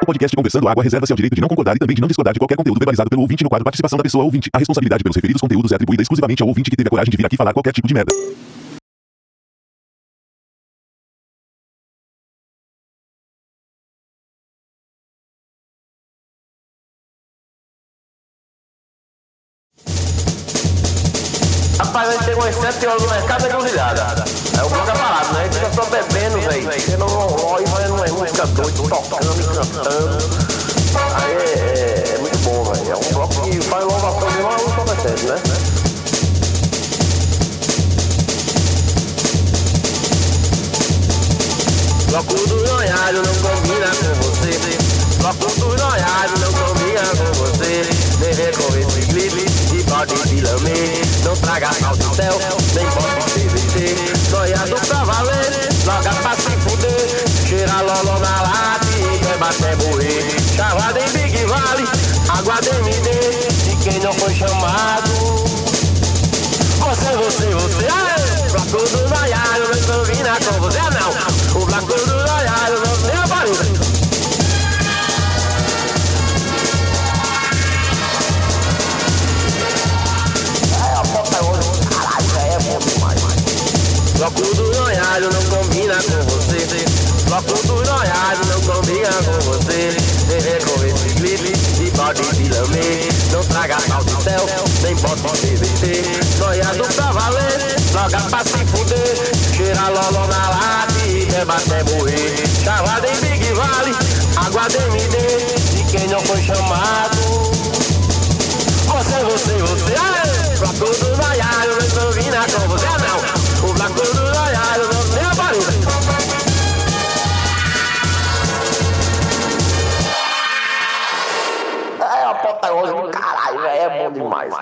O podcast Conversando Água reserva-se ao direito de não concordar e também de não discordar de qualquer conteúdo verbalizado pelo ouvinte no quadro Participação da pessoa ouvinte. A responsabilidade pelos referidos conteúdos é atribuída exclusivamente ao ouvinte que teve a coragem de vir aqui falar qualquer tipo de merda. A às 7 horas no mercado da encruzilhada. É o bloco é parado, né? A fica só bebendo, velho. Pelo relógio, vai numa música doida, tocando e cantando. Aí é, é- é muito bom, velho. É um bloco que faz louvação de uma só percebe, né? Bloco do noiado não combina com você. Bloco do noiado não combina com você. Nem com esse clipe pode se lamer. Não traga sal do céu, nem pode PVC. Noiado pra valer, loga pra se fuder. Cheira loló na lata e quer até morrer. Chavada em Big Valley, água de MD. De quem não foi chamado. Você, você, você, aê! Bloco do noiado não combina com você, não. O bloco do noiado não tem a Bloco do noiado não combina com você. Bloco do noiado não combina com você. Viver com esse clipe e pode se lamer. Não traga sal do céu, nem pode PVC. Noiado pra valer, loga pra se fuder. Cheira loló na lata e beba até morrer. Chavada em Big Valley, água de MD. De quem não foi chamado. Você, você, você! Bloco do noiado não combina com você, não. O bloco do noiado não tem a barulho. É, a pota hoje, caralho, é bom demais.